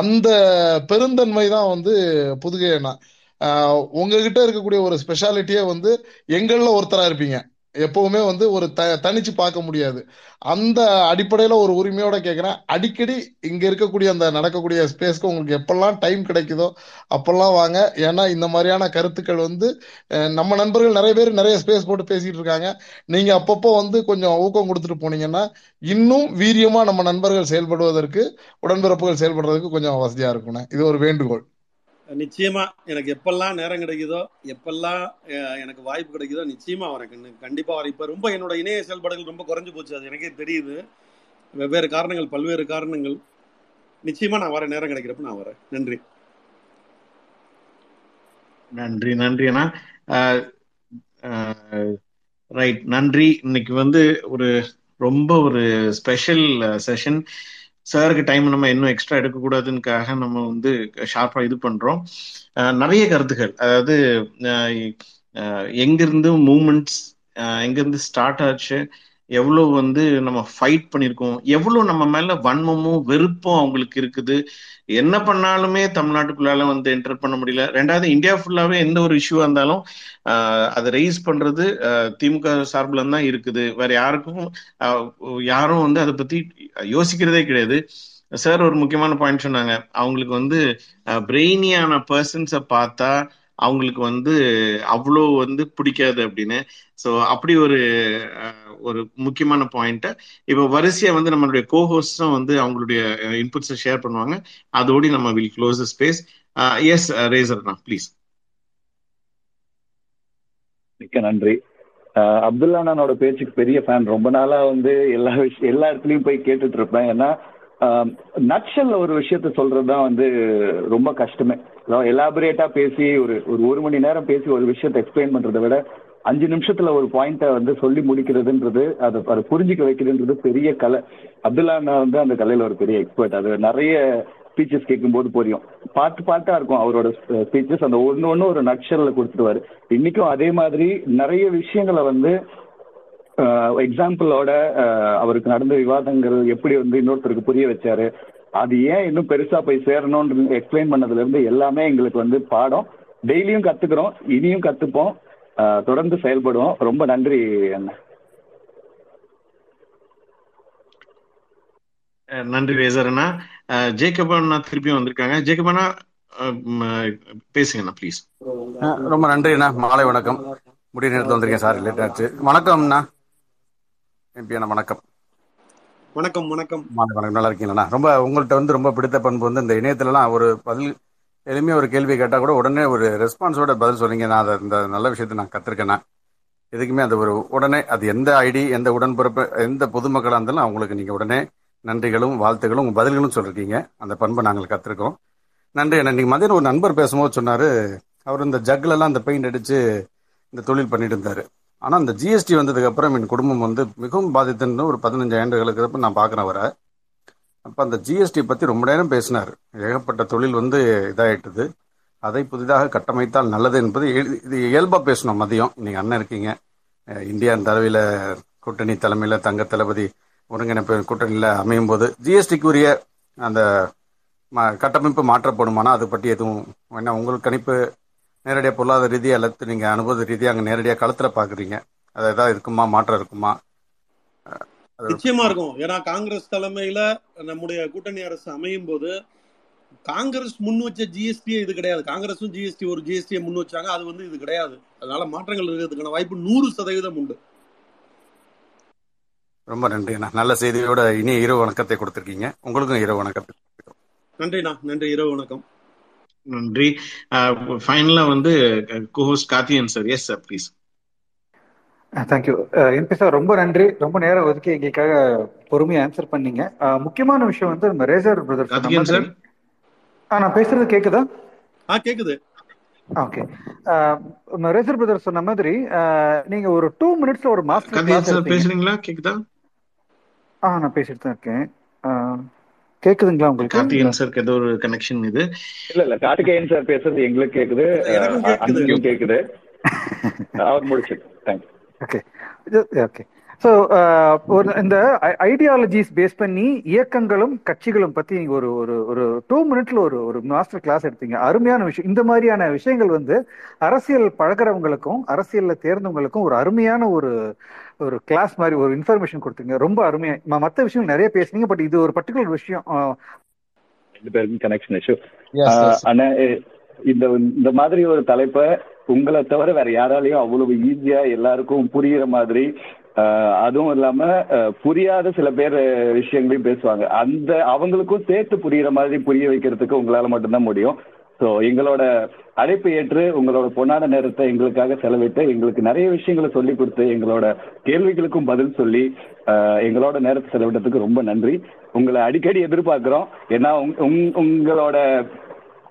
அந்த பெருந்தன்மை தான் வந்து புதுகையண்ணா உங்ககிட்ட இருக்கக்கூடிய ஒரு ஸ்பெஷாலிட்டியே வந்து எங்கள்ல ஒருத்தரா இருப்பீங்க. எப்பவுமே வந்து ஒரு த தனிச்சு பார்க்க முடியாது. அந்த அடிப்படையில ஒரு உரிமையோட கேட்குறேன் அடிக்கடி இங்க இருக்கக்கூடிய அந்த நடக்கக்கூடிய ஸ்பேஸ்க்கு உங்களுக்கு எப்பெல்லாம் டைம் கிடைக்குதோ அப்பெல்லாம் வாங்க. ஏன்னா இந்த மாதிரியான கருத்துக்கள் வந்து நம்ம நண்பர்கள் நிறைய பேர் நிறைய ஸ்பேஸ் போட்டு பேசிட்டு இருக்காங்க. நீங்க அப்பப்போ வந்து கொஞ்சம் ஊக்கம் கொடுத்துட்டு போனீங்கன்னா இன்னும் வீரியமா நம்ம நண்பர்கள் செயல்படுவதற்கு உடன்பிறப்புகள் செயல்படுறதுக்கு கொஞ்சம் வசதியா இருக்கும்ண்ணே இது ஒரு வேண்டுகோள். நிச்சயமா எனக்கு எப்பெல்லாம் நேரம் கிடைக்குதோ எப்பெல்லாம் எனக்கு வாய்ப்பு கிடைக்குதோ நிச்சயமா வரேன் கண்டிப்பா வரேன் இப்ப ரொம்ப என்னோட இணைய செயல்பாடுகள் ரொம்ப குறைஞ்சு போச்சு. அது எனக்கே தெரியுது. வெவ்வேறு காரணங்கள் பல்வேறு காரணங்கள். நிச்சயமா நான் வரேன் நேரம் கிடைக்கிறப்ப நான் வரேன். நன்றி. நன்றி நன்றி அண்ணா. ரைட் நன்றி. இன்னைக்கு வந்து ஒரு ரொம்ப ஒரு ஸ்பெஷல் செஷன் சாருக்கு டைம் நம்ம இன்னும் எக்ஸ்ட்ரா எடுக்கக்கூடாதுன்னுக்காக நம்ம வந்து ஷார்ப்பா இது பண்றோம். அஹ் நிறைய கருத்துகள். அதாவது அஹ் எங்கிருந்து மூமெண்ட்ஸ் எங்கிருந்து ஸ்டார்ட் ஆச்சு எவ்வளவு வந்து நம்ம ஃபைட் பண்ணியிருக்கோம் எவ்வளவு நம்ம மேல வன்மமும் வெறுப்பும் அவங்களுக்கு இருக்குது. என்ன பண்ணாலுமே தமிழ்நாட்டுக்குள்ளால வந்து என்டர் பண்ண முடியல. ரெண்டாவது இந்தியா ஃபுல்லாவே எந்த ஒரு இஷ்யூவா இருந்தாலும் அதை ரைஸ் பண்றது திமுக சார்பில் தான் இருக்குது. வேற யாருக்கும் யாரும் வந்து அதை பத்தி யோசிக்கிறதே கிடையாது. சார் ஒரு முக்கியமான பாயிண்ட் சொன்னாங்க. அவங்களுக்கு வந்து பிரெய்னியான பர்சன்ஸை பார்த்தா அவங்களுக்கு வந்து அவ்வளோ வந்து பிடிக்காது அப்படின்னு. ஸோ அப்படி ஒரு ஒரு முக்கியமான பாயிண்ட் இப்போ வரிசையா வந்து நம்மளுடைய கோஹோஸ்டும் வந்து அவங்களுடைய இன்புட்ஸை ஷேர் பண்ணுவாங்க. அதோடு நம்ம வில் க்ளோஸ் ஸ்பேஸ் எஸ் ரேசர் தான் ப்ளீஸ் மிக்க நன்றி. அப்துல்லா நானோட பேச்சுக்கு பெரிய ஃபேன் ரொம்ப நாளா வந்து எல்லா விஷயம் எல்லா இடத்துலயும் போய் கேட்டுட்டு இருப்பேன். ஏன்னா நட்சல்ல ஒரு விஷயத்த சொல்றதுதான் வந்து ரொம்ப கஷ்டமே. எலாபரேட்டா பேசி ஒரு ஒரு ஒரு மணி நேரம் பேசி ஒரு விஷயத்தை எக்ஸ்பிளைன் பண்றதை விட அஞ்சு நிமிஷத்துல ஒரு பாயிண்ட்டை வந்து சொல்லி முடிக்கிறதுன்றது அதை அதை புரிஞ்சுக்க வைக்கிறதுன்றது பெரிய கலை. அப்துல்லா அண்ணா வந்து அந்த கலையில ஒரு பெரிய எக்ஸ்பர்ட் அது நிறைய ஸ்பீச்சஸ் கேட்கும்போது புரியும். பாட்டு பாட்டா இருக்கும் அவரோட ஸ்பீச்சஸ் அந்த ஒன்று ஒன்று ஒரு நக்ஷரில் கொடுத்துருவாரு. இன்னைக்கும் அதே மாதிரி நிறைய விஷயங்களை வந்து எக்ஸாம்பிளோட அவருக்கு நடந்த விவாதங்கள் எப்படி வந்து இன்னொருத்தருக்கு புரிய வச்சாரு அது ஏன் இன்னும் பெருசா போய் சேரணும்னு எக்ஸ்பிளைன் பண்ணதுல இருந்து எல்லாமே எங்களுக்கு வந்து பாடம். டெய்லியும் கத்துக்கிறோம் இனியும் கத்துப்போம். தொடர்ந்து செயல்படுவோம். ரொம்ப நன்றி அண்ணா. நன்றி ரேசர் அண்ணா. அஹ் ஜேக்கப் அண்ணா திருப்பியும் வந்திருக்காங்க. ஜேக்கப் அண்ணா அஹ் ம- பேசுங்கண்ணா ப்ளீஸ் ரொம்ப நன்றி அண்ணா. மாலை வணக்கம். முடிய நேரத்தில் வந்திருக்கேன். சார் லேட் ஆச்சு வணக்கம் அண்ணா. எம்பி அண்ணா வணக்கம். வணக்கம் வணக்கம். வணக்கம் நல்லா இருக்கீங்களா ரொம்ப உங்கள்கிட்ட வந்து ரொம்ப பிடித்த பண்பு வந்து இந்த இணையத்துலலாம் ஒரு பதில் எளிமையாக ஒரு கேள்வி கேட்டால் கூட உடனே ஒரு ரெஸ்பான்ஸோட பதில் சொன்னீங்க நான் அதை இந்த நல்ல விஷயத்தை நான் கற்றுருக்கேண்ணா எதுக்குமே அந்த ஒரு உடனே அது எந்த ஐடி எந்த உடன்பிறப்பு எந்த பொதுமக்களாக இருந்தாலும் அவங்களுக்கு நீங்கள் உடனே நன்றிகளும் வாழ்த்துகளும் உங்கள் பதில்களும் சொல்லிருக்கீங்க. அந்த பண்பை நாங்கள் கற்றுருக்கோம் நன்றி அண்ணா. நீங்கள் மதியம் ஒரு நண்பர் பேசும்போது சொன்னார் அவர் இந்த ஜக்லெல்லாம் அந்த பெயிண்ட் அடித்து இந்த தொழில் பண்ணிட்டு இருந்தார். ஆனால் அந்த ஜிஎஸ்டி வந்ததுக்கு அப்புறம் என் குடும்பம் வந்து மிகவும் பாதித்துன்னு ஒரு பதினஞ்சு ஆண்டுகளுக்கு நான் பார்க்குறேன் வர அப்போ அந்த ஜிஎஸ்டி பற்றி ரொம்ப நேரம் பேசினார். ஏகப்பட்ட தொழில் வந்து இதாகிட்டுது அதை புதிதாக கட்டமைத்தால் நல்லது என்பது இது இயல்பாக பேசணும் மதியம். இன்னைக்கு அண்ணன் இருக்கீங்க. இந்தியா தலைமையில் கூட்டணி தலைமையில் தங்க தளபதி ஒருங்கிணைப்பு கூட்டணியில் அமையும் போது ஜிஎஸ்டிக்கு உரிய அந்த ம- கட்டமைப்பு மாற்றப்படுமானா அது பற்றி எதுவும் என்ன உங்களுக்கு கணிப்பு நேரடியாக பொருளாதார ரீதியாக அல்லது நீங்கள் அனுபவ ரீதியாக அங்கே நேரடியாக களத்தில் பார்க்குறீங்க அது ஏதாவது இருக்குமா? மாற்றம் இருக்குமா? நிச்சயமா இருக்கும். ஏன்னா காங்கிரஸ் தலைமையில நம்முடைய கூட்டணி அரசு அமையும் போது காங்கிரஸ் முன் வச்ச ஜிஎஸ்டியே இது கிடையாது. காங்கிரஸும் ஜிஎஸ்டி ஒரு ஜிஎஸ்டியை முன் வச்சாங்க. அது வந்து இது கிடையாது. அதனால மாற்றங்கள் இருக்கிறதுக்கான வாய்ப்பு நூறு சதவீதம் உண்டு. ரொம்ப நன்றி அண்ணா. நல்ல செய்தியோட இனிய இரவு வணக்கத்தை கொடுத்துருக்கீங்க. உங்களுக்கும் இரவு வணக்கத்தை. நன்றிண்ணா. நன்றி. இரவு வணக்கம். நன்றி. ஃபைனலா வந்து cohost Karthiyan sir yes sir please thank you N P sir ரொம்ப நன்றி. ரொம்ப நேரம் ஒதுக்கி எங்களுக்காக பொறுமையா ஆன்சர் பண்ணீங்க. முக்கியமான விஷயம் வந்து நம்ம ரேசர் பிரதர் சார் நான் பேசுறது கேக்குதா? ஆ கேக்குது. ஓகே ரேசர் பிரதர் சொன்ன மாதிரி நீங்க ஒரு டூ மினிட்ஸ்ல ஒரு மாஸ்டர் பேசுறீங்களா? கேக்குதா? ஆ நான் பேசிட்டு தான் இருக்கேன். கேக்குதுங்களா உங்களுக்கு? கார்த்திகேயன் சாருக்கு ஏதோ ஒரு கனெக்ஷன் இது. இல்ல இல்ல கார்த்திகேயன் சார் பேசுறது எங்களுக்கு கேக்குது. கேக்குது. அவர் முடிச்சு தேங்க்யூ ஓகே ஓகே ஸோ ஒரு இந்த ஐடியாலஜிஸ் பேஸ் பண்ணி இயக்கங்களும் கட்சிகளும் பத்தி நீங்க ஒரு ஒரு ஒரு டூ மினிட்ல ஒரு ஒரு மாஸ்டர் கிளாஸ் எடுத்தீங்க. அருமையான விஷயம். இந்த மாதிரியான விஷயங்கள் வந்து அரசியல் பழகிறவங்களுக்கும் அரசியல்ல தேர்ந்தவங்களுக்கும் ஒரு அருமையான ஒரு ஒரு கிளாஸ் மாதிரி ஒரு இன்ஃபர்மேஷன் கொடுத்தீங்க. ரொம்ப அருமையா மத்த விஷயம் நிறைய பேசுனீங்க பட் இது ஒரு பர்டிகுலர் விஷயம். ரெண்டு பேருக்கும் கனெக்ஷன் இஷ்யூ இந்த இந்த மாதிரி ஒரு தலைப்பை உங்களை தவிர வேற யாராலையும் அவ்வளவு ஈஸியா எல்லாருக்கும் புரியுற மாதிரி அதுவும் இல்லாம புரியாத சில பேர் விஷயங்களையும் பேசுவாங்க. அந்த அவங்களுக்கும் சேர்த்து புரியுற மாதிரி புரிய வைக்கிறதுக்கு உங்களால மட்டும்தான் முடியும். ஸோ எங்களோட அழைப்பு ஏற்று உங்களோட பொன்னான நேரத்தை எங்களுக்காக செலவிட்டு எங்களுக்கு நிறைய விஷயங்களை சொல்லி கொடுத்து எங்களோட கேள்விகளுக்கும் பதில் சொல்லி ஆஹ், எங்களோட நேரத்தை செலவிட்டதுக்கு ரொம்ப நன்றி. உங்களை அடிக்கடி எதிர்பார்க்கிறோம். ஏன்னா உங்- உங்- உங்களோட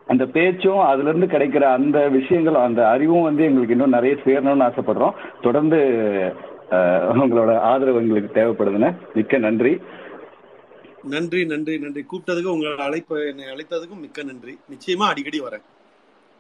அந்த பேச்சும் அதுல இருந்து கிடைக்கிற அந்த விஷயங்களும் அந்த அறிவும் வந்து எங்களுக்கு இன்னும் நிறைய சேரணும்னு ஆசைப்படுறோம். தொடர்ந்து உங்களோட ஆதரவு எங்களுக்கு தேவைப்படுதுன்னு மிக்க நன்றி. நன்றி நன்றி நன்றி. கூப்பிட்டதுக்கு உங்களை அழைப்பு என்னை அழைத்ததுக்கும் மிக்க நன்றி. நிச்சயமா அடிக்கடி வரேன்.